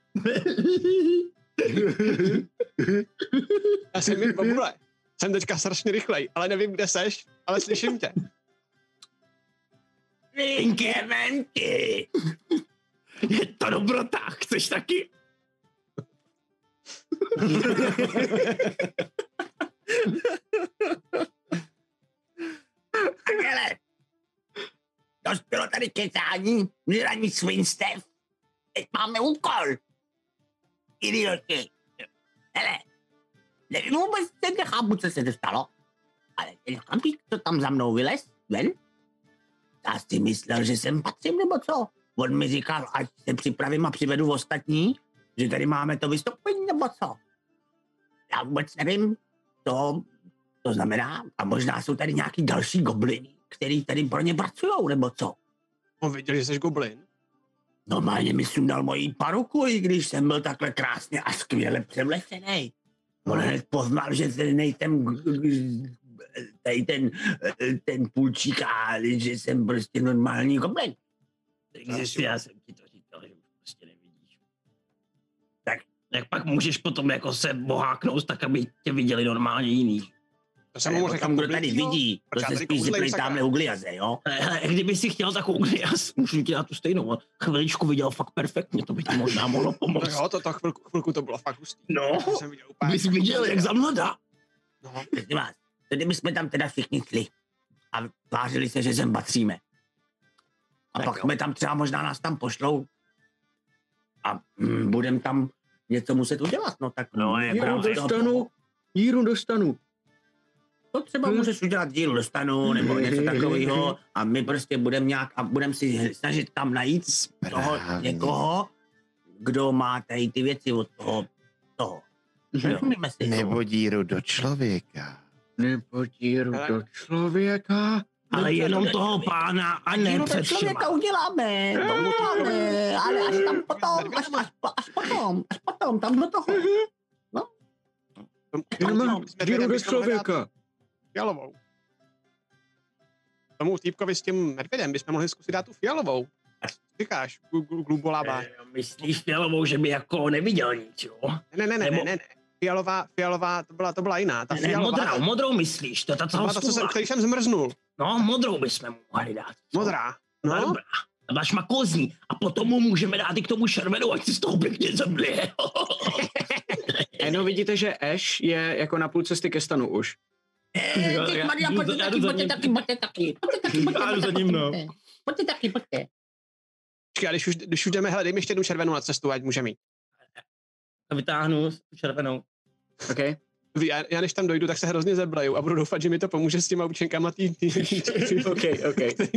Já jsem mi bobule. Jsem teďka strašně rychlej, ale nevím, kde seš, ale slyším tě. Vy dementi. Je to dobrota, chceš taky? Hele, dost bylo tady kecání, žraní svinstev. Teď máme úkol. Idioti. Hele, nevím vůbec, teď nechápu, co se to stalo, ale ten chlapík, co tam za mnou vylez, ven, já si myslel, že sem patřím, nebo co? On mi říkal, ať se připravím a přivedu ostatní, že tady máme to vystoupení, nebo co? Já vůbec nevím, to, to znamená, a možná jsou tady nějaký další gobliny, který tady pro ně pracují, nebo co? On viděl, že jsi goblin. Normálně mi sundal moji paruku, i když jsem byl takhle krásně a skvěle převlečený. On hned poznal, že ten nejsem tady ten, ten půlčík a že jsem prostě normální goblin. Takže já jsem ti to jak pak můžeš potom jako se boháknout tak, aby tě viděli normálně jiný. To jsem mu Jako řekl. kdo tady vidí, to já se spíš sakra? tamhle ugliaze, jo? Hele, kdyby si chtěl takovou s- [laughs] můžu ti dát tu stejnou. Chviličku viděl fakt perfektně, to by ti možná mohlo [laughs] No pomoct. jo, to, to chvilku, chvilku to bylo fakt hustý. No, To jsem viděl úplně. bys viděl, jak za mladá. No, Prosím vás, to kdybychom tam teda všichni šli a tvářili se, že sem patříme. A Tak pak jo. jsme tam třeba možná nás tam pošlou a mm, budem tam něco muset udělat, no tak No, je díru pravda. dostanu, Díru dostanu. to třeba můžeš udělat dílu dostanu, nebo něco takového a my prostě budeme nějak a budeme si snažit tam najít toho někoho, kdo má tady ty věci od toho, toho. Rozumíme si. Nebo díru do člověka. Nebo díru Ale- do člověka. Ale jenom toho pána a ne do před člověka uděláme, to uděláme, ale až tam potom, až, až, až potom, až potom, tam do toho. Jenom díru do člověka. Fialovou. Tomu týpkovi s tím medvědem bychom mohli zkusit dát tu fialovou. Říkáš, glu- glu- glubolaba. Eh, Myslíš fialovou, že by jako neviděl nic, jo? Ne, ne, ne, ne, ne, ne. Fialová, fialová, to byla, to byla jiná. Ta Ne, ne, fialová, modrou, modrou myslíš, to ta to byla ta, co jsem, který jsem zmrznul. No, modrou bychom mu mohli dát. co? Modrá. No. No, Dobrá. Ta byla šmakozní. A potom mu můžeme dát i k tomu šervenou, ať si z toho pěkně zemlije. A [laughs] jenom vidíte, že Ash je jako na půl cesty ke stanu už. Pojďte taky, pojďte taky, pojďte taky, pojďte taky, pojďte, za taky, ním, no. pojďte. Pojďte taky, pojďte. Počkej, a když už, když už jdeme, hele, dej mi ještě jednu červenou na cestu, ať může mít. A vytáhnu červenou. OK? Vy- Já, já, než tam dojdu, tak se hrozně zeblaju a budu doufat, že mi to pomůže s těma účenkama tý, tý, tý, tý, OK, OK.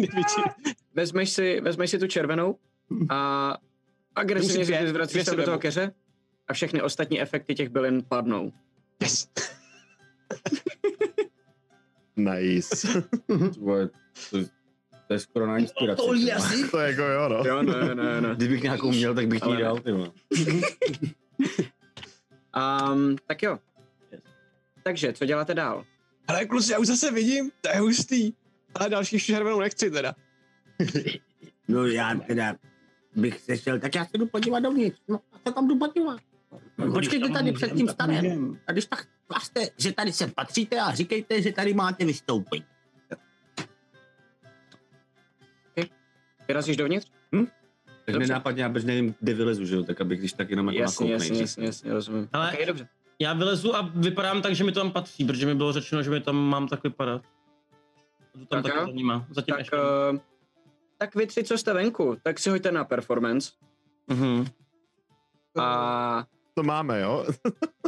Vezmeš si, vezmeš si tu červenou a agresivně se si do toho keře a všechny ostatní efekty těch bylin padnou. Yes. [laughs] Nice. [laughs] To, to je skoro na inspiraci. To ty je to jako jo, no. Jo, ne, ne, ne. Kdybych nějakou měl, tak bych ne. dal, ty. [laughs] [laughs] Um, tak jo. Takže, co děláte dál? Ale kluci, já už zase vidím, to je hustý. Ale další červenou nechci teda. [laughs] No já teda bych se šel, tak já se jdu podívat dovnitř. No, a co tam jdu podívat? Počkejte tady před tím stavem. A když tak klaste, že tady se patříte a říkejte, že tady máte vystoupit. Vyrazíš dovnitř? Tak Dobře. nenápadně, já bez nevím, kde vylezu, že jo, tak abych když tak jenom jako Jasně, nakouknej. jasně, jasně, jasně, rozumím. Ale- Okay, dobře. Já vylezu a vypadám tak, že mi to tam patří, protože mi bylo řečeno, že mi tam mám tak vypadat. Jdu tam Tak taky jo. za nima. Zatím Tak, uh, tak vy tři, co jste venku, tak si hoďte na performance. Mhm. A, To máme, jo?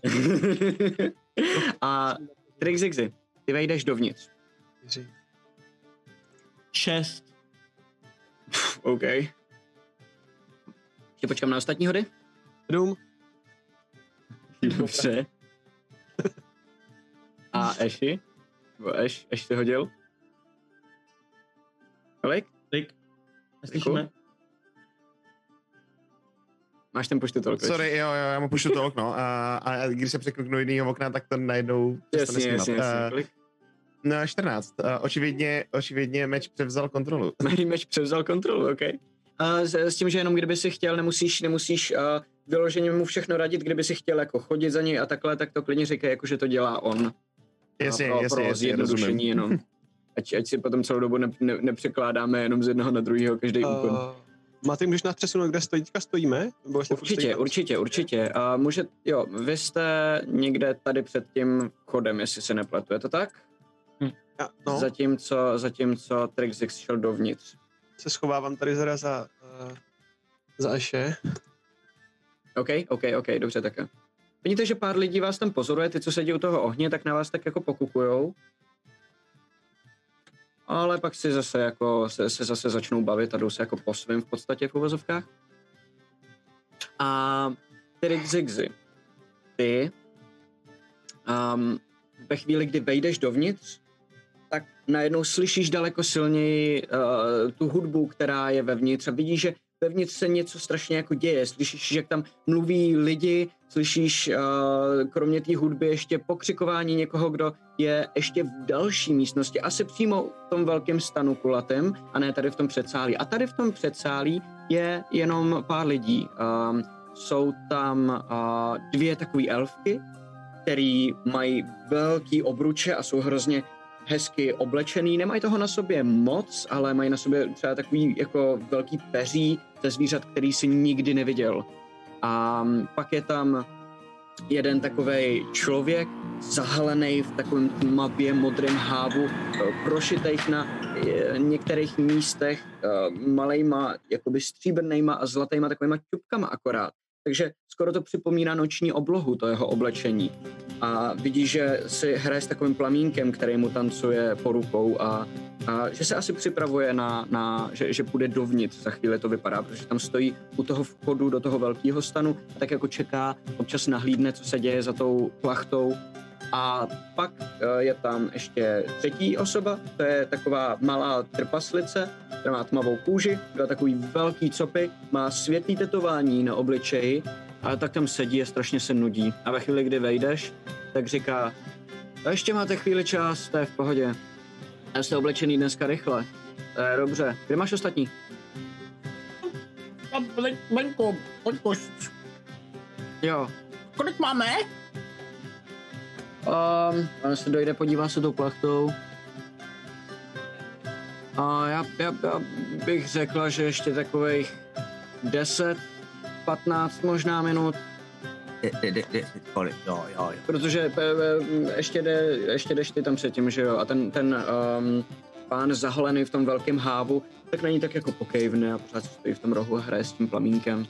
[laughs] a Trix Zigzy, ty vejdeš dovnitř. Šest. OK. Ještě počkám na ostatní hody. Sedm. Dobře. A Eši? Nebo Eš, Eš si hodil? Kolik? Neslyšíme. Máš ten počtu tolik. Sorry, jo, jo, já mu pušu to okno a, a když se překliknu do jiného okna, tak to najednou přestane Jasně, jasně, jasně. Eh, Kolik? No, 14. Uh, očividně, očividně meč převzal kontrolu. [laughs] Meč převzal kontrolu, OK. A s, s, tím, že jenom kdyby si chtěl, nemusíš, nemusíš uh, vyloženě mu všechno radit, kdyby si chtěl jako chodit za něj a takhle, tak to klidně říkej, jako že to dělá on. Jasně, pro, jasně, pro jasně, zjednodušení rozumím. jenom. [laughs] Ať, ať si potom celou dobu ne, ne, nepřekládáme jenom z jednoho na druhého každý uh, úkon. Máte, můžeš nás přesunout, kde stojí, teďka stojíme? Nebo Určitě, stojíme? určitě, určitě. A může, jo, vy jste někde tady před tím chodem, jestli se nepletu, je to tak? Já, no, Zatímco, zatímco Trixix šel dovnitř. Se schovávám tady zada za, uh, za Eše. OK, OK, OK, dobře také. Vidíte, že pár lidí vás tam pozoruje, ty, co sedí u toho ohně, tak na vás tak jako pokukujou. Ale pak si zase jako, se, se zase začnou bavit a jdou se jako po svém v podstatě v uvozovkách. A Tyrik Zigzy, ty um, ve chvíli, kdy vejdeš dovnitř, tak najednou slyšíš daleko silněji uh, tu hudbu, která je vevnitř a vidíš, že vevnitř se něco strašně jako děje. Slyšíš, jak tam mluví lidi, slyšíš uh, kromě té hudby ještě pokřikování někoho, kdo je ještě v další místnosti, asi přímo v tom velkém stanu kulatém, a ne tady v tom předsálí. A tady v tom předsálí je jenom pár lidí. Um, jsou tam uh, dvě takové elfky, který mají velký obruče a jsou hrozně hezky oblečený, nemají toho na sobě moc, ale mají na sobě třeba takový jako velký peří ze zvířat, který si nikdy neviděl. A pak je tam jeden takový člověk, zahalený v takovém tmavě modrém hávu, eh, prošitých na eh, některých místech eh, malejma, jakoby stříbrnýma a zlatýma takovýma čupkama akorát. Takže skoro to připomíná noční oblohu, to jeho oblečení. A vidí, že si hraje s takovým plamínkem, který mu tancuje po rukou a, a že se asi připravuje na, na že, že půjde dovnitř, za chvíli to vypadá, protože tam stojí u toho vchodu do toho velkého stanu a tak jako čeká, občas nahlídne, co se děje za tou plachtou. A pak eh, je tam ještě třetí osoba, to je taková malá trpaslice, která má tmavou kůži, dva takový velký copy, má světlý tetování na obličeji, ale tak tam sedí a strašně se nudí. A ve chvíli, kdy vejdeš, tak říká, a ještě máte chvíli čas, to je v pohodě. Já jste oblečený dneska rychle. To je dobře. Kde máš ostatní? Venku, Venku, Jo. kolik máme? Um, on se dojde, podívá se tou plachtou. A já, já, já bych řekla, že ještě takových 10, 15 možná minut, De, de, de, de, kolik, jo, jo, jo. protože e, e, ještě, jde, ještě jdeš ty tam předtím, že jo, a ten, ten um, pán zaholený v tom velkém hávu, tak na ní tak jako pokejvne a pořád stojí v tom rohu a hraje s tím plamínkem.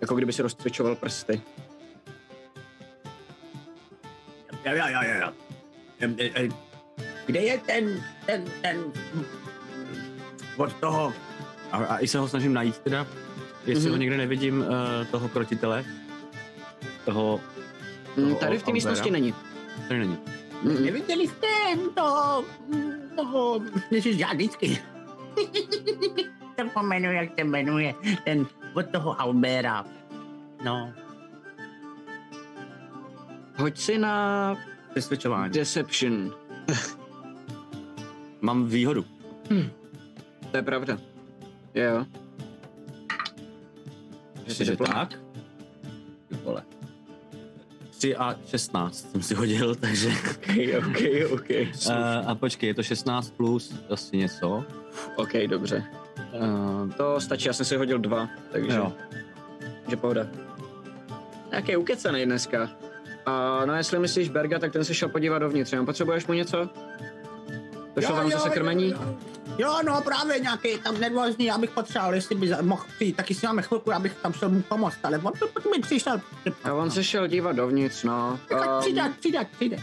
Jako kdyby si rozcvičoval prsty. Jo, jo, jo, jo, jo. Em, e, e, Kde je ten, ten, ten, od toho, A, a i se ho snažím najít teda, jestli Mhm. ho někde nevidím, uh, toho krotitele. Toho, Mm, Toho Tady v té místnosti není. tady není. Mm-mm. neviděli jste toho, toho, ježiš, já vždycky. [laughs] to pomenu, jak se jmenuje, ten, od toho Albera. No, Hoď si na Přesvědčování. Deception. [laughs] Mám výhodu. To je pravda. Jo. Jestliže tak. Ty vole. 3 a 16 jsem si hodil, [laughs] takže... OK, OK, OK. Uh, [laughs] a počkej, je to 16 plus asi něco. OK, dobře. Uh, To stačí, já jsem si hodil dva, takže, jo. že pohoda. Nějaký ukecenej dneska. A no jestli myslíš Berga, tak ten se šel podívat dovnitř. Jenom potřebuješ mu něco? Došlo vám zase krmení? Jo, jo, no právě nějaký tam nervózní, abych potřeboval, jestli by mohl přijít, taky si máme chvilku, abych tam šel mu pomoct, ale on to mi přišel. A on se šel dívat dovnitř, no. Tak Um, přijde, přijde, přijde.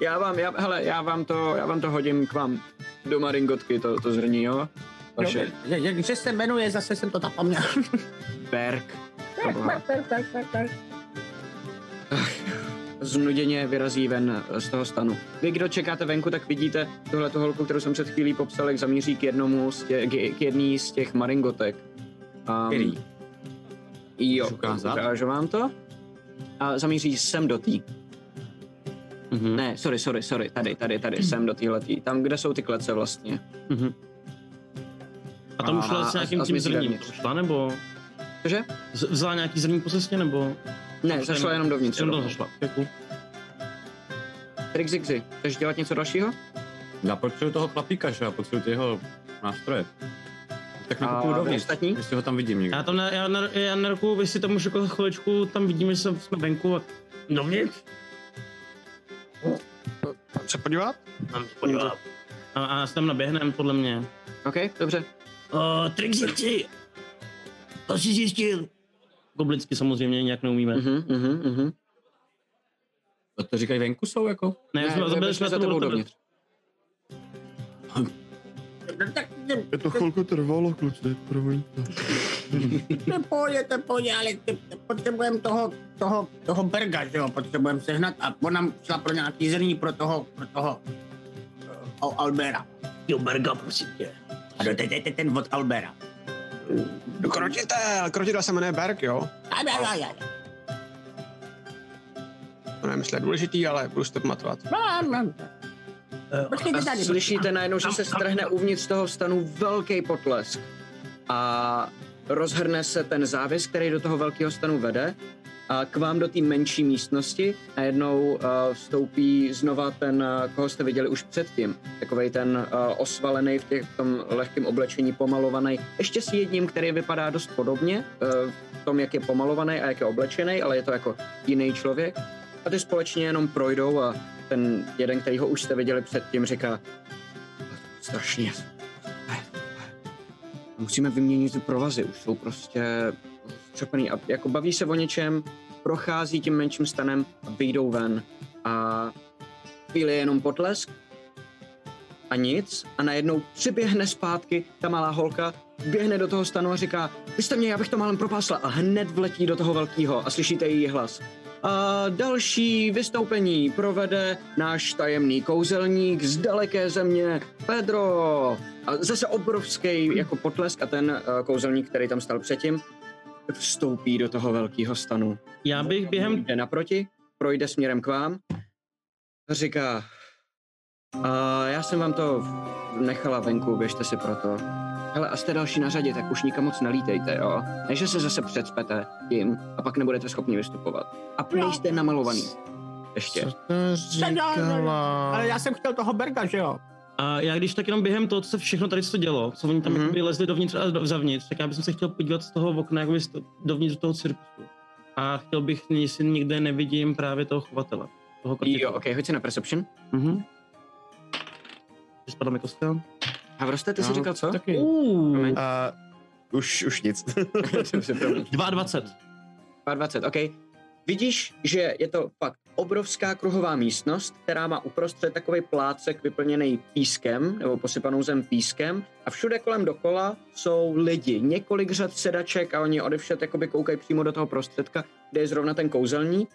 já vám, já, hele, já vám to, já vám to hodím k vám do maringotky, to, to zrní, jo? Vaše. Jo, jak- Jak se jmenuje, zase jsem to zapomněl. Berg. Proboha. [laughs] znuděně vyrazí ven z toho stanu. Vy, kdo čekáte venku, tak vidíte tuhle holku, kterou jsem před chvílí popsal, jak zamíří k jednomu z tě, k, k jedný z těch maringotek. Um, Který? Jo, ukážu vám to. A zamíří sem do tý. Mhm. Ne, sorry, sorry, sorry, tady, tady, tady, sem do téhletý. Tam, kde jsou ty klece vlastně. Mhm. A tam A- šla s nějakým a tím zrním. šla, nebo Cože? vzala nějaký zrní po cestě, nebo? Ne, zašla jenom dovnitř. Jenom tam zašla. Děkuji. Trik zigzy. Chceš dělat něco dalšího? Já potřebuji toho chlapíka, že? Já potřebuji jeho nástroje. Tak na A kupu vy dovnitř, ostatní? jestli ho tam vidím někde. Já tam, na, já, na, já na ruku, vy si tam už jako chviličku, tam vidíme, že jsme venku a dovnitř. Se podívat? Mám se podívat. A, a s tam naběhnem, podle mě. OK, dobře. O, Trixie, to jsi zjistil. Goblicky samozřejmě nějak neumíme. Mhm, mhm, mhm. To, to říkají venku jsou jako? Ne, Ne, byli jsme jsme za tu tebou dovnitř. Tak Je to chvilku trvalo, kluci, promiňte. nepojďte, pojď, ale potřebujeme toho, toho, toho Berga, že jo, potřebujeme sehnat a on nám šla pro nějaký zrní pro toho, pro toho uh, Albera. Jo, Berga, prosím tě. A dodejte ten od Albera. Krotitel, krotitel se jmenuje Berg, jo? To nevím, jestli je důležitý, ale budu si to pamatovat. a, a. Počkejte A tady. slyšíte najednou, že se strhne uvnitř toho stanu velký potlesk. A rozhrne se ten závěs, který do toho velkého stanu vede. A k vám do té menší místnosti najednou uh, vstoupí znova ten, uh, koho jste viděli už předtím. Takovej ten uh, osvalený v, těch, v tom lehkém oblečení, pomalovaný. Ještě s jedním, který vypadá dost podobně v tom, jak je pomalovaný a jak je oblečený, ale je to jako jiný člověk. A ty společně jenom projdou a ten jeden, který ho už jste viděli předtím, říká strašně. Musíme vyměnit ty provazy, už jsou prostě čopený a jako baví se o něčem, prochází tím menším stanem a vyjdou ven a chvíli je jenom potlesk a nic a najednou přiběhne zpátky ta malá holka, běhne do toho stanu a říká, vy jste mě, já bych to málem propásla a hned vletí do toho velkého a slyšíte její hlas. A další vystoupení provede náš tajemný kouzelník z daleké země, Pedro. A zase obrovský jako potlesk a ten uh, kouzelník, který tam stal předtím, vstoupí do toho velkého stanu. Já bych během... Jde naproti, projde směrem k vám a říká, a já jsem vám to nechala venku, běžte si proto. Hele, a jste další na řadě, tak už nikam moc nelítejte, jo? Ne, že se zase předspete tím a pak nebudete schopni vystupovat. A nejste namalovaný. Ještě. Co to říkala? Ale já jsem chtěl toho Berga, že jo? A já když tak jenom během toho, co se všechno tady co dělo, co oni tam Mhm. mm-hmm. lezli dovnitř a zavnitř, tak já bych se chtěl podívat z toho okna jakoby dovnitř do toho cirkusu. A chtěl bych, jestli nikde nevidím právě toho chovatele. Toho Jo, ok, hoď si na Perception. Mhm. Spadla mi kostka. Havroste, ty jsi No, říkal co? Taky. Uh. A už, už nic. [laughs] Dobře, promiň. 22. 22, OK. Vidíš, že je to fakt obrovská kruhová místnost, která má uprostřed takový plácek vyplněný pískem, nebo posypanou zem pískem a všude kolem dokola jsou lidi, několik řad sedaček a oni odevšet jakoby koukají přímo do toho prostředka, kde je zrovna ten kouzelník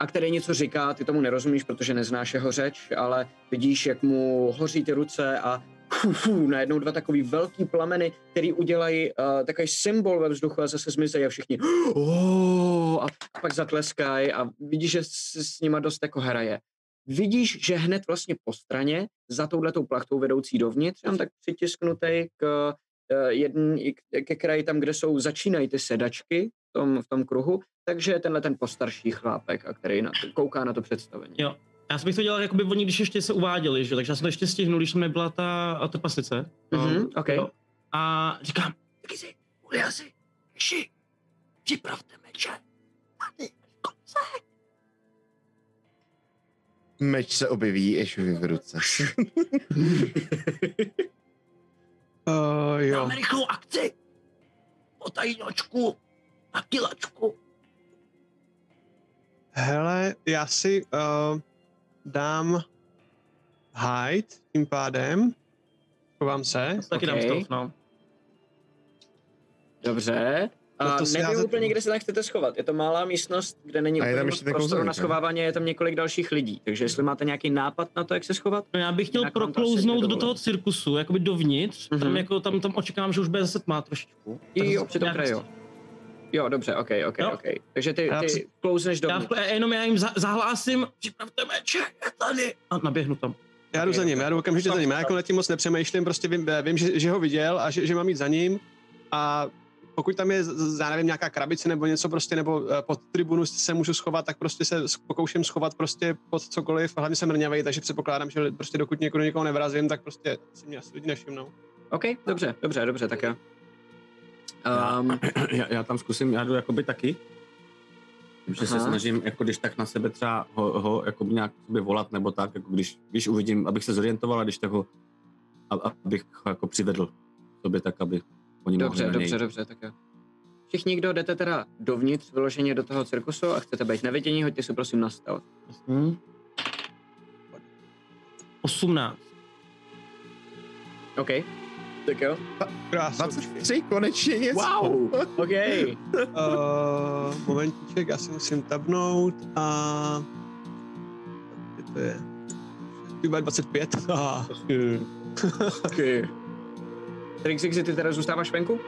a který něco říká, ty tomu nerozumíš, protože neznáš jeho řeč, ale vidíš, jak mu hoří ty ruce a fu, fu, najednou dva takový velký plameny, který udělají uh, takový symbol ve vzduchu a zase zmizejí a všichni oh, a pak zatleskají a vidíš, že s, s nima dost jako hraje. Vidíš, že hned vlastně po straně, za touhletou plachtou vedoucí dovnitř, tam tak přitisknutý k uh, jedn, k- ke kraji tam, kde jsou, začínají ty sedačky v tom, v tom kruhu, takže tenhle ten postarší chlápek, a který na to, kouká na to představení. Jo. Já jsem bych to dělal, jakoby oni, když ještě se uváděli, že? takže já jsem to ještě stihnul, když tam nebyla ta, ta trpaslíce. Mhm, OK. Jo. A říkám, Taky si, Uliasi, Ši, připravte meče. Tady, konce. Meč se objeví Ešovi v ruce. Uh, [laughs] jo. Dáme rychlou akci. Potajnočku a kilačku. Hele, já si uh, dám hide tím pádem. Chovám se. taky dám stealth, no. Dobře. A No to nevím úplně, kde se tam chcete schovat. Je to malá místnost, kde není úplně moc prostoru na ne? schovávání, je tam několik dalších lidí. Takže jestli máte nějaký nápad na to, jak se schovat? No já bych chtěl proklouznout do toho cirkusu, jakoby dovnitř, Mhm. tam, jako, tam, tam očekávám, že už bude zase tmá trošičku. Jo, při tom kraji, jo. Jo, dobře, ok, ok, Jo. ok. Takže ty, Já ty klouzneš Já, dovnitř. já jenom já jim za, zahlásím Připravte meče, je tady. a naběhnu tam. Já jdu za ním, já jdu okamžitě za ním. Já jako nad tím moc nepřemýšlím, prostě vím, vím že, že ho viděl a že, že mám jít za ním. A pokud tam je, já nevím, nějaká krabice nebo něco prostě, nebo eh, pod tribunu se můžu schovat, tak prostě se pokouším schovat prostě pod cokoliv. Hlavně jsem mrňavej, takže předpokládám, že prostě dokud někoho někoho nevrazím, tak prostě si mě asi lidi nevšimnou. Ok, dobře, dobře, dobře, tak jo. Já- Um, [clears throat] já, já tam zkusím, já jdu jakoby taky. Že se snažím, jako když tak na sebe třeba ho, ho jakoby nějak sobě volat, nebo tak, jako když, když uvidím, abych se zorientoval a když tak ho, a- abych ho jako přivedl sobě tak, aby oni dobře, mohli na něj. dobře, dobře, tak jo. Všichni, kdo jdete teda dovnitř, vyloženě do toho cirkusu a chcete být nevidění, hoďte si prosím na stealth. Hm. 18. OK, tak jo. Krásně. 23, konečně něco. Wow, OK. Uh, [laughs] momentíček, já si musím tabnout a... Kde to je? Chyba 25. [laughs] Aha. okay. [laughs] Trixixi, ty teda zůstáváš venku?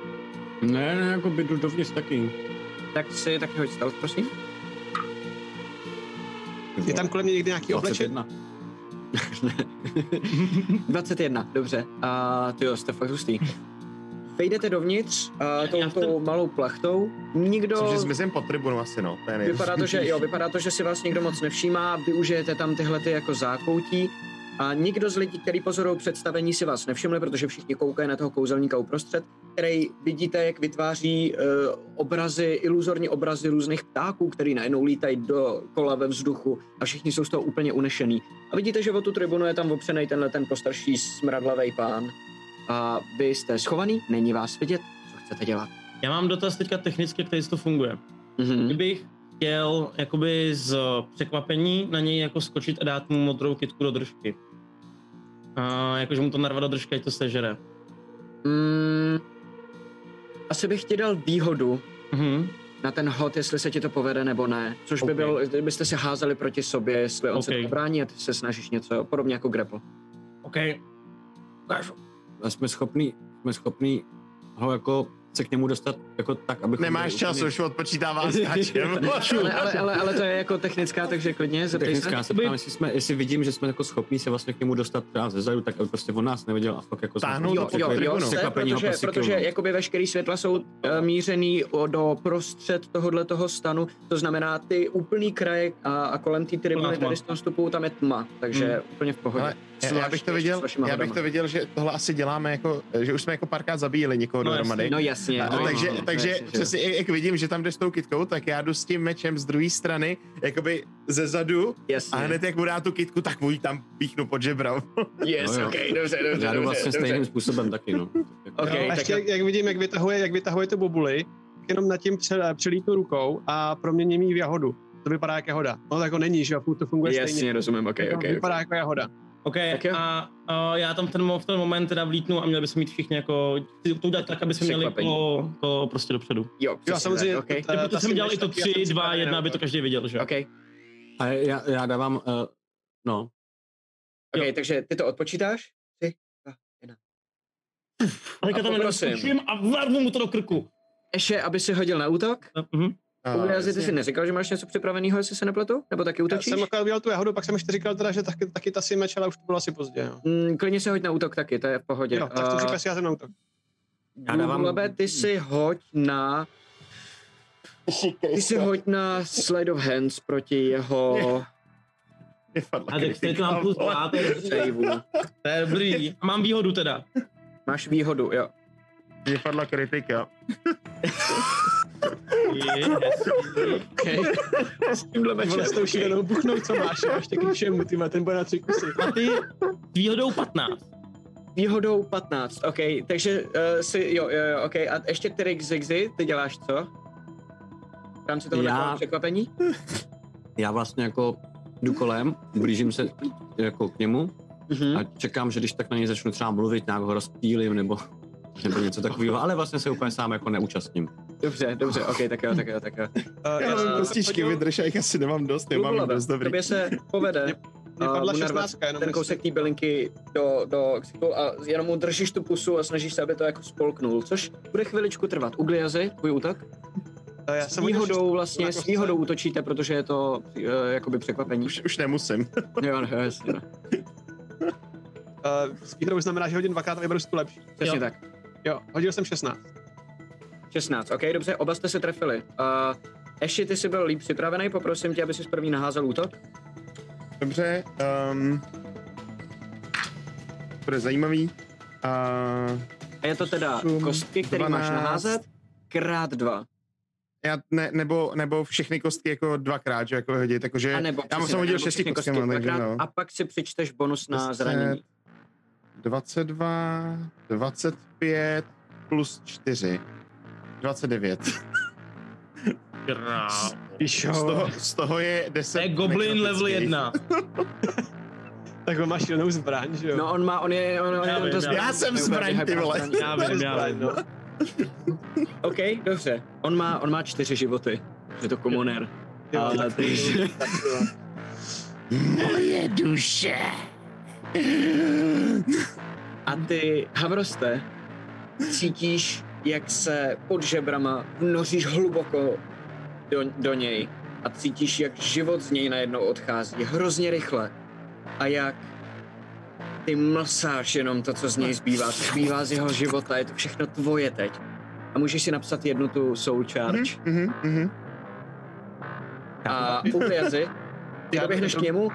Ne, ne, jako by jdu dovnitř taky. Tak si taky hoď stealth, prosím. Je tam kolem mě někdy nějaký oblečení? [laughs] 21. 21, dobře. A ty jo, jste fakt hustý. Vejdete dovnitř uh, tou, tou malou plachtou. Nikdo... Což zmizím pod tribunu asi, no. To je. Vypadá to, že jo, [laughs] vypadá to, že si vás nikdo moc nevšímá, využijete tam tyhle ty jako zákoutí a nikdo z lidí, který pozorují představení, si vás nevšimli, protože všichni koukají na toho kouzelníka uprostřed, který vidíte, jak vytváří uh, obrazy, iluzorní obrazy různých ptáků, který najednou lítají do kola ve vzduchu a všichni jsou z toho úplně unešený. A vidíte, že o tu tribunu je tam opřený tenhle ten postarší smradlavý pán. A vy jste schovaný, není vás vidět, co chcete dělat. Já mám dotaz teďka technicky, jak tady to funguje. Mhm. Kdybych chtěl jakoby z překvapení na něj jako skočit a dát mu modrou kitku do držky. A jakože mu to narvat do držky, ať to sežere. Mm, asi bych ti dal výhodu Mhm. na ten hod, jestli se ti to povede nebo ne. Což by Ok. byl, kdybyste se házeli proti sobě, jestli on se Ok. to brání a ty se snažíš něco, podobně jako grapple. OK. Ukážu. A jsme schopní, jsme schopní ho jako se k němu dostat jako tak, aby Nemáš čas, už odpočítává skáčem. [laughs] Ale, ale, [laughs] ale, ale to je jako technická, takže klidně zeptej se. Technická, se ptám, jestli, jsme, jestli vidím, že jsme jako schopní se vlastně k němu dostat třeba ze zadu, tak aby prostě on nás neviděl a fakt jako... Táhnout Jo, jo, jo, ho protože, prostě protože jakoby veškerý světla jsou uh, mířený do prostřed tohohle toho stanu, to znamená ty úplný kraje a, a kolem té tribuny tady z toho vstupu tam je tma, takže Hmm. úplně v pohodě. Ale Já, já, bych to viděl, já bych to viděl, že tohle asi děláme jako, že už jsme jako párkrát zabíjeli někoho No dohromady. No jasně. A, no, takže, no, no, takže jasně, přesně, jak, jak vidím, že tam jde s tou kitkou, tak já jdu s tím mečem z druhé strany, jakoby ze zadu Jasně. a hned jak mu dá tu kitku, tak mu ji tam píchnu pod žebra. [laughs] Yes, No ok, dobře, dobře, Já jdu dobře, vlastně dobře. stejným způsobem taky, no. [laughs] Ok, Jo, a tak jak, jak vidím, jak vytahuje, jak vytahuje tu bobuli, tak jenom nad tím pře, přelítnu rukou a proměním ji v jahodu. To vypadá jako jahoda. No tak to není, že jo, to funguje Jasně, stejně. rozumím, ok, To ok. Vypadá jako jahoda. OK, a, a já tam v ten, v ten moment teda vlítnu a měli bychom mít všichni jako, to udělat tak, aby jsme měli to, to prostě dopředu. Jo, Jo, samozřejmě. tak, ta- Proto ta jsem dělal i to taky, já jsem 3, 2, připravený 1, na aby to. každý viděl, že? Ok, A já, já dávám, uh, no, ok, Jo. takže ty to odpočítáš? Tři, dva, jedna. A teďka A tam jenom a vrnu mu to do krku. Ještě, aby si hodil na útok? Mhm. A, Uliazi, ty jsi neříkal, že máš něco připraveného, jestli se nepletu? Nebo taky Já útočíš? jsem akorát udělal tu jahodu, pak jsem ještě říkal teda, že taky, taky ta si meč, ale už to bylo asi pozdě. Jo, Mm, klidně se hoď na útok taky, to je v pohodě. jo tak to případě si já jsem na útok. Já dávám- Lebe, ty si hoď na... Ty si hoď na Slide of Hands proti jeho Vypadla A teď teď mám plus 2, to je saveu. to je dobrý. A mám výhodu teda. Máš výhodu, jo. Vypadla kritika. [laughs] Je, hezký. Okay. S tímhle mečem. s tou šílenou buchnou, co máš, ještě k všemu, ty ten bude na tři kusy. A ty výhodou 15. Výhodou 15, OK, takže uh, si, jo, jo, jo, OK, a ještě Trik Zigzy, ty děláš co? V rámci toho Já- překvapení? já vlastně jako jdu kolem, blížím se jako k němu Mhm. a čekám, že když tak na něj začnu třeba mluvit, nějak ho rozptýlím nebo, nebo něco takového, ale vlastně se úplně sám jako neúčastním. Dobře, dobře, OK, tak jo, tak jo, tak jo. Uh, [laughs] Já mám kostičky, vydrž, já jich asi nemám dost, nemám jich dost dobrý. Tobě se povede [laughs] Mě uh, padla mu narvat 16, jenom ten kousek té bylinky do, do ksichtu a jenom mu držíš tu pusu a snažíš se, aby to jako spolknul, což bude chviličku trvat. Ugliazy, tvůj útok? Eh, já S jsem výhodou vlastně, na s výhodou útočíte, protože je to uh, jakoby překvapení. Už, už nemusím. [laughs] Jo, no, jasně, no. Uh, s výhodou znamená, že hodím dvakrát a vyberu si tu lepší. Přesně Jo. tak. Jo, hodil jsem 16. 16, OK, dobře, oba jste se trefili. Uh, Eši, ty jsi byl líp připravený, poprosím tě, aby si první naházel útok. Dobře, um, to je zajímavý. A A je to teda kostky, který máš 12. naházet, krát dva. já ne, nebo, nebo všechny kostky jako dvakrát, že jako hodit, jakože A nebo já jsem hodil šesti všechny kostkama, takže dvakrát no. A pak si přičteš bonus na Deset. zranění. 22, 25 plus 4. 29. Krávo. Z toho, z toho je 10 To je Goblin level nekrotických. [laughs] 1. Tak on má šílenou zbraň, že jo? No on má, on je, on, on, Já on vím, to já zbraň, Já jsem zbraň, ty vole. Já vím, já vím. no. OK, dobře. On má, on má čtyři životy. Je to komunér. Jo, Ale tak- takže... tak jo. Moje duše. A ty, Havroste, cítíš, jak se pod žebrama vnoříš hluboko do, do něj a cítíš, jak život z něj najednou odchází hrozně rychle a jak ty mlsáš jenom to, co z něj zbývá, co zbývá z jeho života, je to všechno tvoje teď. A můžeš si napsat jednu tu soul charge. Mhm, mhm. A Ugliazi, ty Já- doběhneš k němu,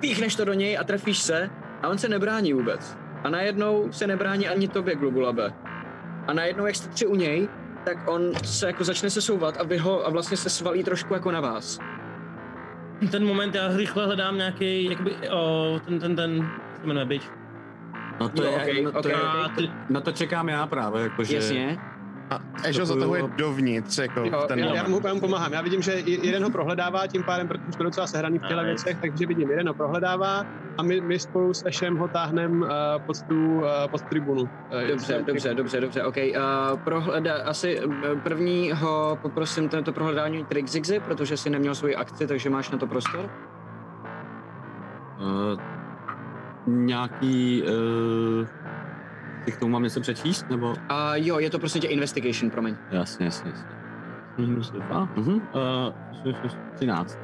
píchneš to do něj a trefíš se a on se nebrání vůbec. A najednou se nebrání ani tobě, Globulabe. A najednou, jak jste tři u něj, tak on se jako začne se souvat a vy ho a vlastně se svalí trošku jako na vás. Ten moment já rychle hledám nějaký, jakoby, o, ten, ten, ten, jak se jmenuje, bitch. No to Jo, je, okej, no, to okej, je, A ty, na to čekám já právě, jakože... Jasně. A Ežo zatahuje dovnitř, jako Jo, v ten Já, já mu, já mu pomáhám. Já vidím, že je- jeden ho prohledává, tím pádem, protože jsme docela sehraný v Nice. věcech, takže vidím, jeden ho prohledává a my, my spolu s Ešem ho táhneme uh, pod, tu, uh, pod tribunu. Uh, Dobře, dobře, dobře, dobře, OK. Uh, prohleda, asi uh, prvního poprosím tento prohledání Trick Zigzy, protože si neměl svoji akci, takže máš na to prostor. Uh, nějaký... Uh, ty k tomu mám něco přečíst, nebo... A jo, je to prostě tě investigation, promiň. Jasně, jasně, jasně. Minus dva. Mhm. Uh, 13.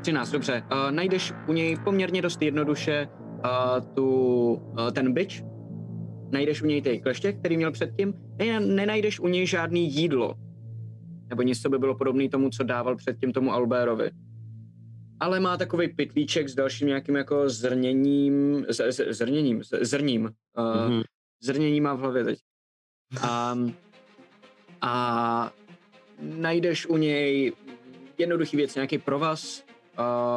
13, dobře. Uh, najdeš u něj poměrně dost jednoduše uh, tu, uh, ten byč. Najdeš u něj ty kleště, který měl předtím. Ne, nenajdeš u něj žádný jídlo. Nebo nic, co by bylo podobné tomu, co dával předtím tomu Albérovi. Ale má takový pytlíček s dalším nějakým jako zrněním, z, z, zrněním, z, zrním. Uh, Mhm. Zrnění má v hlavě teď. A, a najdeš u něj jednoduchý věc, nějaký provaz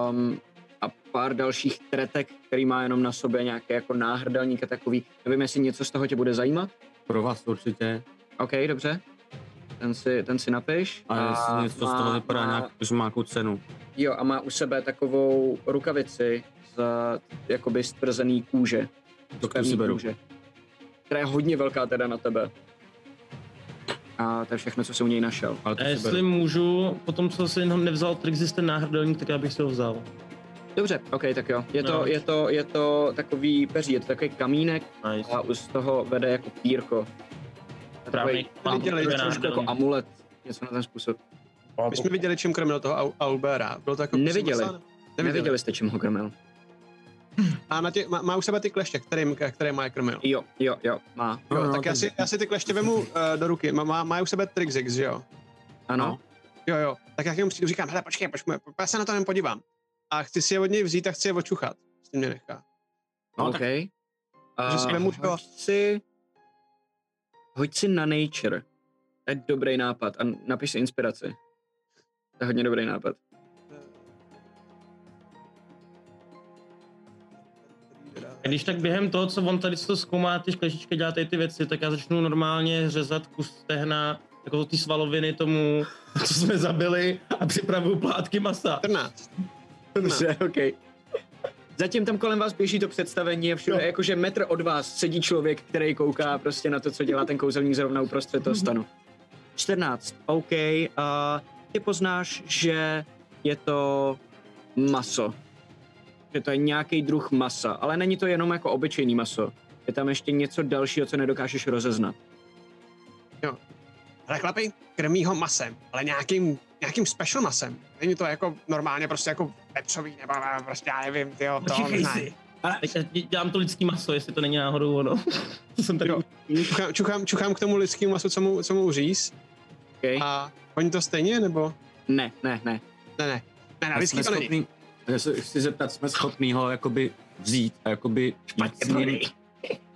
um, a pár dalších tretek, který má jenom na sobě nějaké jako náhrdelník a takový. Nevím, jestli něco z toho tě bude zajímat. Pro vás určitě. OK, dobře. Ten si, ten si napiš. A jestli něco z toho má- vypadá má- nějak, že má nějakou cenu. Jo, a má u sebe takovou rukavici z jakoby stvrzený kůže. To pevný si beru. kůže, která je hodně velká teda na tebe. A to je všechno, co jsem u něj našel. Ale to A si jestli beru. můžu, potom co si jenom nevzal Trixis ten náhrdelník, tak já bych si ho vzal. Dobře, OK, tak jo. Je to, No. je to, je to takový peří, je to takový kamínek Nice. a z toho vede jako pírko. Mám viděli, trošku jako amulet, něco na ten způsob. My jsme viděli, čím krmil toho Au- Aubera. Bylo to jako Neviděli. Neviděli. Neviděli jste, čím ho krmil? A na tě, má, má u sebe ty kleště, kterým, které má je krmil. Jo, jo, jo, má. Jo, no, tak já tak- si, já si ty kleště vemu uh, do ruky. Má, má, má u sebe Trixix, že jo? Ano. No. Jo, jo. Tak jak jemu přijdu, říkám, hele, počkej, počkej, já se na to jen podívám. A chci si je od něj vzít a chci je očuchat. S tím mě nechá. No, OK. tak- Že si vemu to- hoď si, hoď si na nature. To je dobrý nápad. A napiš si inspiraci. To je hodně dobrý nápad. A Když tak během toho, co on tady to zkoumá, ty škležičky dělá tady ty věci, tak já začnu normálně řezat kus stehna, jako ty svaloviny tomu, co jsme zabili a připravuju plátky masa. 14. Dobře, OK. Zatím tam kolem vás běží to představení a všude, Jo. jakože metr od vás sedí člověk, který kouká prostě na to, co dělá ten kouzelník zrovna uprostřed toho stanu. 14, OK. A ty poznáš, že je to maso. Že to je nějaký druh masa, ale není to jenom jako obyčejný maso. Je tam ještě něco dalšího, co nedokážeš rozeznat. Ale chlapi, krmí ho masem, ale nějakým, nějakým special masem. Není to jako normálně prostě jako vepřový, nebo prostě já nevím, tyjo, to Počkej já dělám to lidský maso, jestli to není náhodou ono. [laughs] to jsem tady Jo. Čuchám, čuchám, čuchám k tomu lidskému masu, co mu, co mu uříz. Okay? A oni to stejně, nebo? Ne, ne, ne. Ne, ne. Ne, ne, A lidský jsme to není. schopný, já se chci zeptat, jsme schopný ho jakoby vzít a jakoby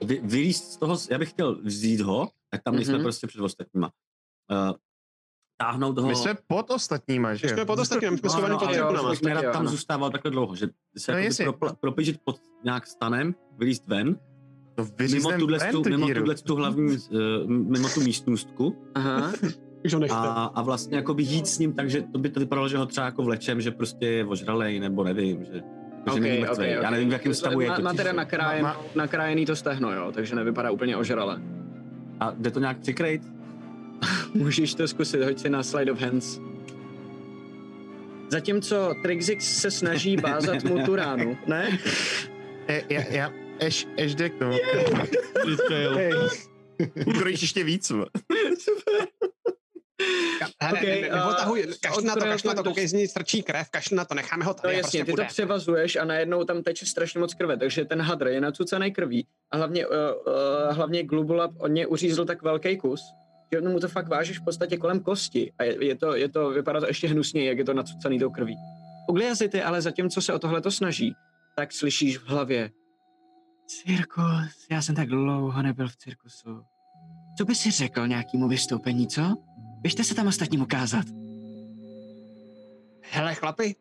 vy, vylíst z toho, já bych chtěl vzít ho, tak tam nejsme Mhm. prostě před ostatníma. Uh, táhnout ho. My jsme pod ostatníma, že? My jsme pod ostatními, my jsme No, schovaní no, pod tribunama. nerad jo, tam zůstával takhle dlouho, že se No, no, jestli- propl- propížit pod nějak stanem, vylíst ven, To mimo tuhle, ven tu, mimo tuhle tu hlavní, uh, mimo tu místnůstku Aha. [laughs] Už ho nechte. a, a vlastně jakoby jít s ním, takže to by to vypadalo, že ho třeba jako vlečem, že prostě je ožralej, nebo nevím, že, jako, že není mrtvej. Já nevím, v jakém stavu je má, to. má teda nakrájen, Má- nakrájený to stehno, jo, takže nevypadá úplně ožrale. A jde to nějak přikrejt? [laughs] Můžeš to zkusit, hoď si na slide of hands. Zatímco Trixix se snaží [laughs] bázat mu tu ránu, ne? E, já, já, Eš, Eš jde k tomu. Ukrojíš ještě víc. vole. [laughs] Hele, Okay, ne, ne, nehotahuj, kašli na to, na to to, do- koukej z ní strčí krev, kašli na to, necháme ho No tady, a jasně, prostě ty to bude. převazuješ a najednou tam teče strašně moc krve, takže ten hadr je nacucaný krví a hlavně, uh, uh, hlavně Glubulab od něj uřízl tak velký kus, že mu to fakt vážíš v podstatě kolem kosti a je, je, to, je to, vypadá to ještě hnusněji, jak je to nacucaný tou krví. Ugliazity, ale zatímco se o tohle to snaží, tak slyšíš v hlavě Cirkus, já jsem tak dlouho nebyl v cirkusu. Co by si řekl nějakému vystoupení, co? Běžte se tam ostatním ukázat. Hele, chlapi,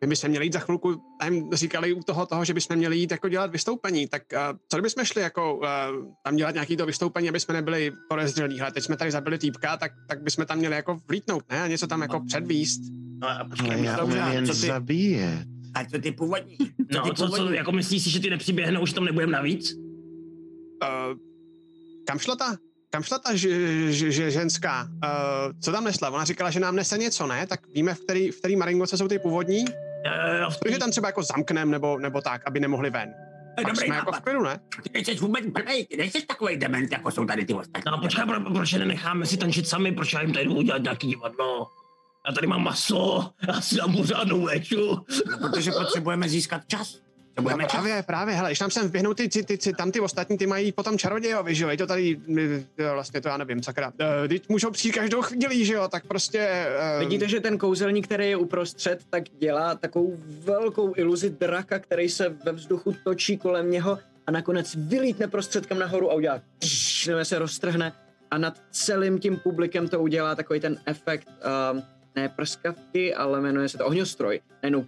my bychom měli jít za chvilku, tam říkali u toho, toho, že bychom měli jít jako dělat vystoupení, tak uh, co kdybychom šli jako uh, tam dělat nějaký to vystoupení, aby jsme nebyli podezřelí. Hele, teď jsme tady zabili týpka, tak, tak bychom tam měli jako vlítnout, ne? A něco tam jako předvíst. No a počkej, Ale já dobře, umím jen co ty, zabíjet. A co ty původní? no, ty co, co, původní? jako myslíš si, že ty nepřiběhnou, už tam nebudeme navíc? Uh, kam šla ta? Kam šla ta ž, ž, ž, ženská? Uh, co tam nesla? Ona říkala, že nám nese něco, ne? Tak víme, v který, v který maringoce jsou ty původní? Jo, v Takže tam třeba jako zamknem nebo, nebo tak, aby nemohli ven. To je Pak dobrý jsme jako v nápad. klidu, ne? Ty nejsi vůbec blbej, ty nejsi takový dement, jako jsou tady ty ostatní. No počkej, pro, proč je nenecháme si tančit sami, proč já jim tady jdu udělat nějaký divadlo? Já tady mám maso, já si dám pořádnou léču. No, protože potřebujeme získat čas. No, Budeme čas. Právě, právě, hele, když tam sem vběhnou ty, ty, ty, ty, tam ty ostatní, ty mají potom čarodějovi, že jo, je to tady, jo, vlastně to já nevím, sakra. Teď můžou přijít každou chvíli, že jo, tak prostě... Uh, Vidíte, že ten kouzelník, který je uprostřed, tak dělá takovou velkou iluzi draka, který se ve vzduchu točí kolem něho a nakonec vylítne prostředkem nahoru a udělá tš, nebo se roztrhne a nad celým tím publikem to udělá takový ten efekt, um, ne prskavky, ale jmenuje se to ohňostroj. Najednou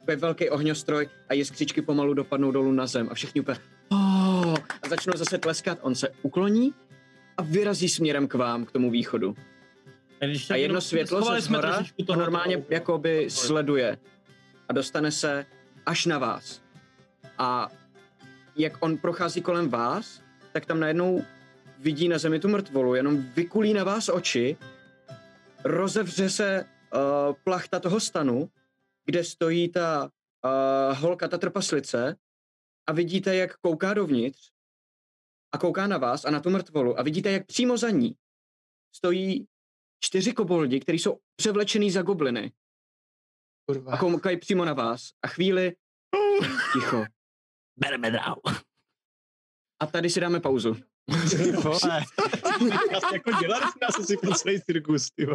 takový velký ohňostroj a jiskřičky pomalu dopadnou dolů na zem a všichni úplně oh, a začnou zase tleskat. On se ukloní a vyrazí směrem k vám, k tomu východu. A, když A jedno světlo ze zhora toho- normálně toho- jakoby sleduje a dostane se až na vás. A jak on prochází kolem vás, tak tam najednou vidí na zemi tu mrtvolu, jenom vykulí na vás oči, rozevře se uh, plachta toho stanu, kde stojí ta uh, holka, ta trpaslice a vidíte, jak kouká dovnitř a kouká na vás a na tu mrtvolu a vidíte, jak přímo za ní stojí čtyři koboldi, kteří jsou převlečený za gobliny kurva. a koukají přímo na vás. A chvíli [laughs] ticho. Bereme dál. A tady si dáme pauzu. [laughs] Ty vole. Asi jako dělat, nás [laughs] asi po celý cirkus, ty.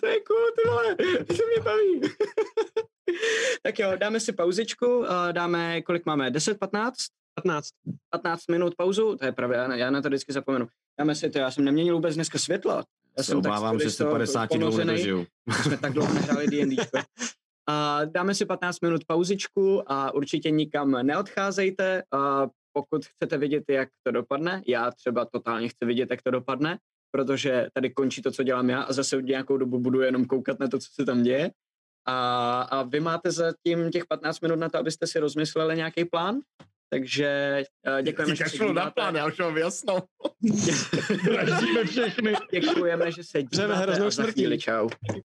To je cool, ty vole, to mě baví. [laughs] tak jo, dáme si pauzičku, a dáme, kolik máme, 10, 15? 15. 15 minut pauzu, to je pravda, já na, já na to vždycky zapomenu. Dáme si to, já jsem neměnil vůbec dneska světla. Já Se obávám, že se 50 dlouho ponořenej. nedožiju. jsme tak dlouho nehráli D&D. [laughs] A dáme si 15 minut pauzičku a určitě nikam neodcházejte. A pokud chcete vidět, jak to dopadne, já třeba totálně chci vidět, jak to dopadne, protože tady končí to, co dělám já a zase nějakou dobu budu jenom koukat na to, co se tam děje. A, a vy máte zatím těch 15 minut na to, abyste si rozmysleli nějaký plán. Takže eh, děkujeme, že se díváte. já už mám jasno. [laughs] Vraždíme všechny. Děkujeme, že se díváte hroznou a za smrtí. chvíli čau.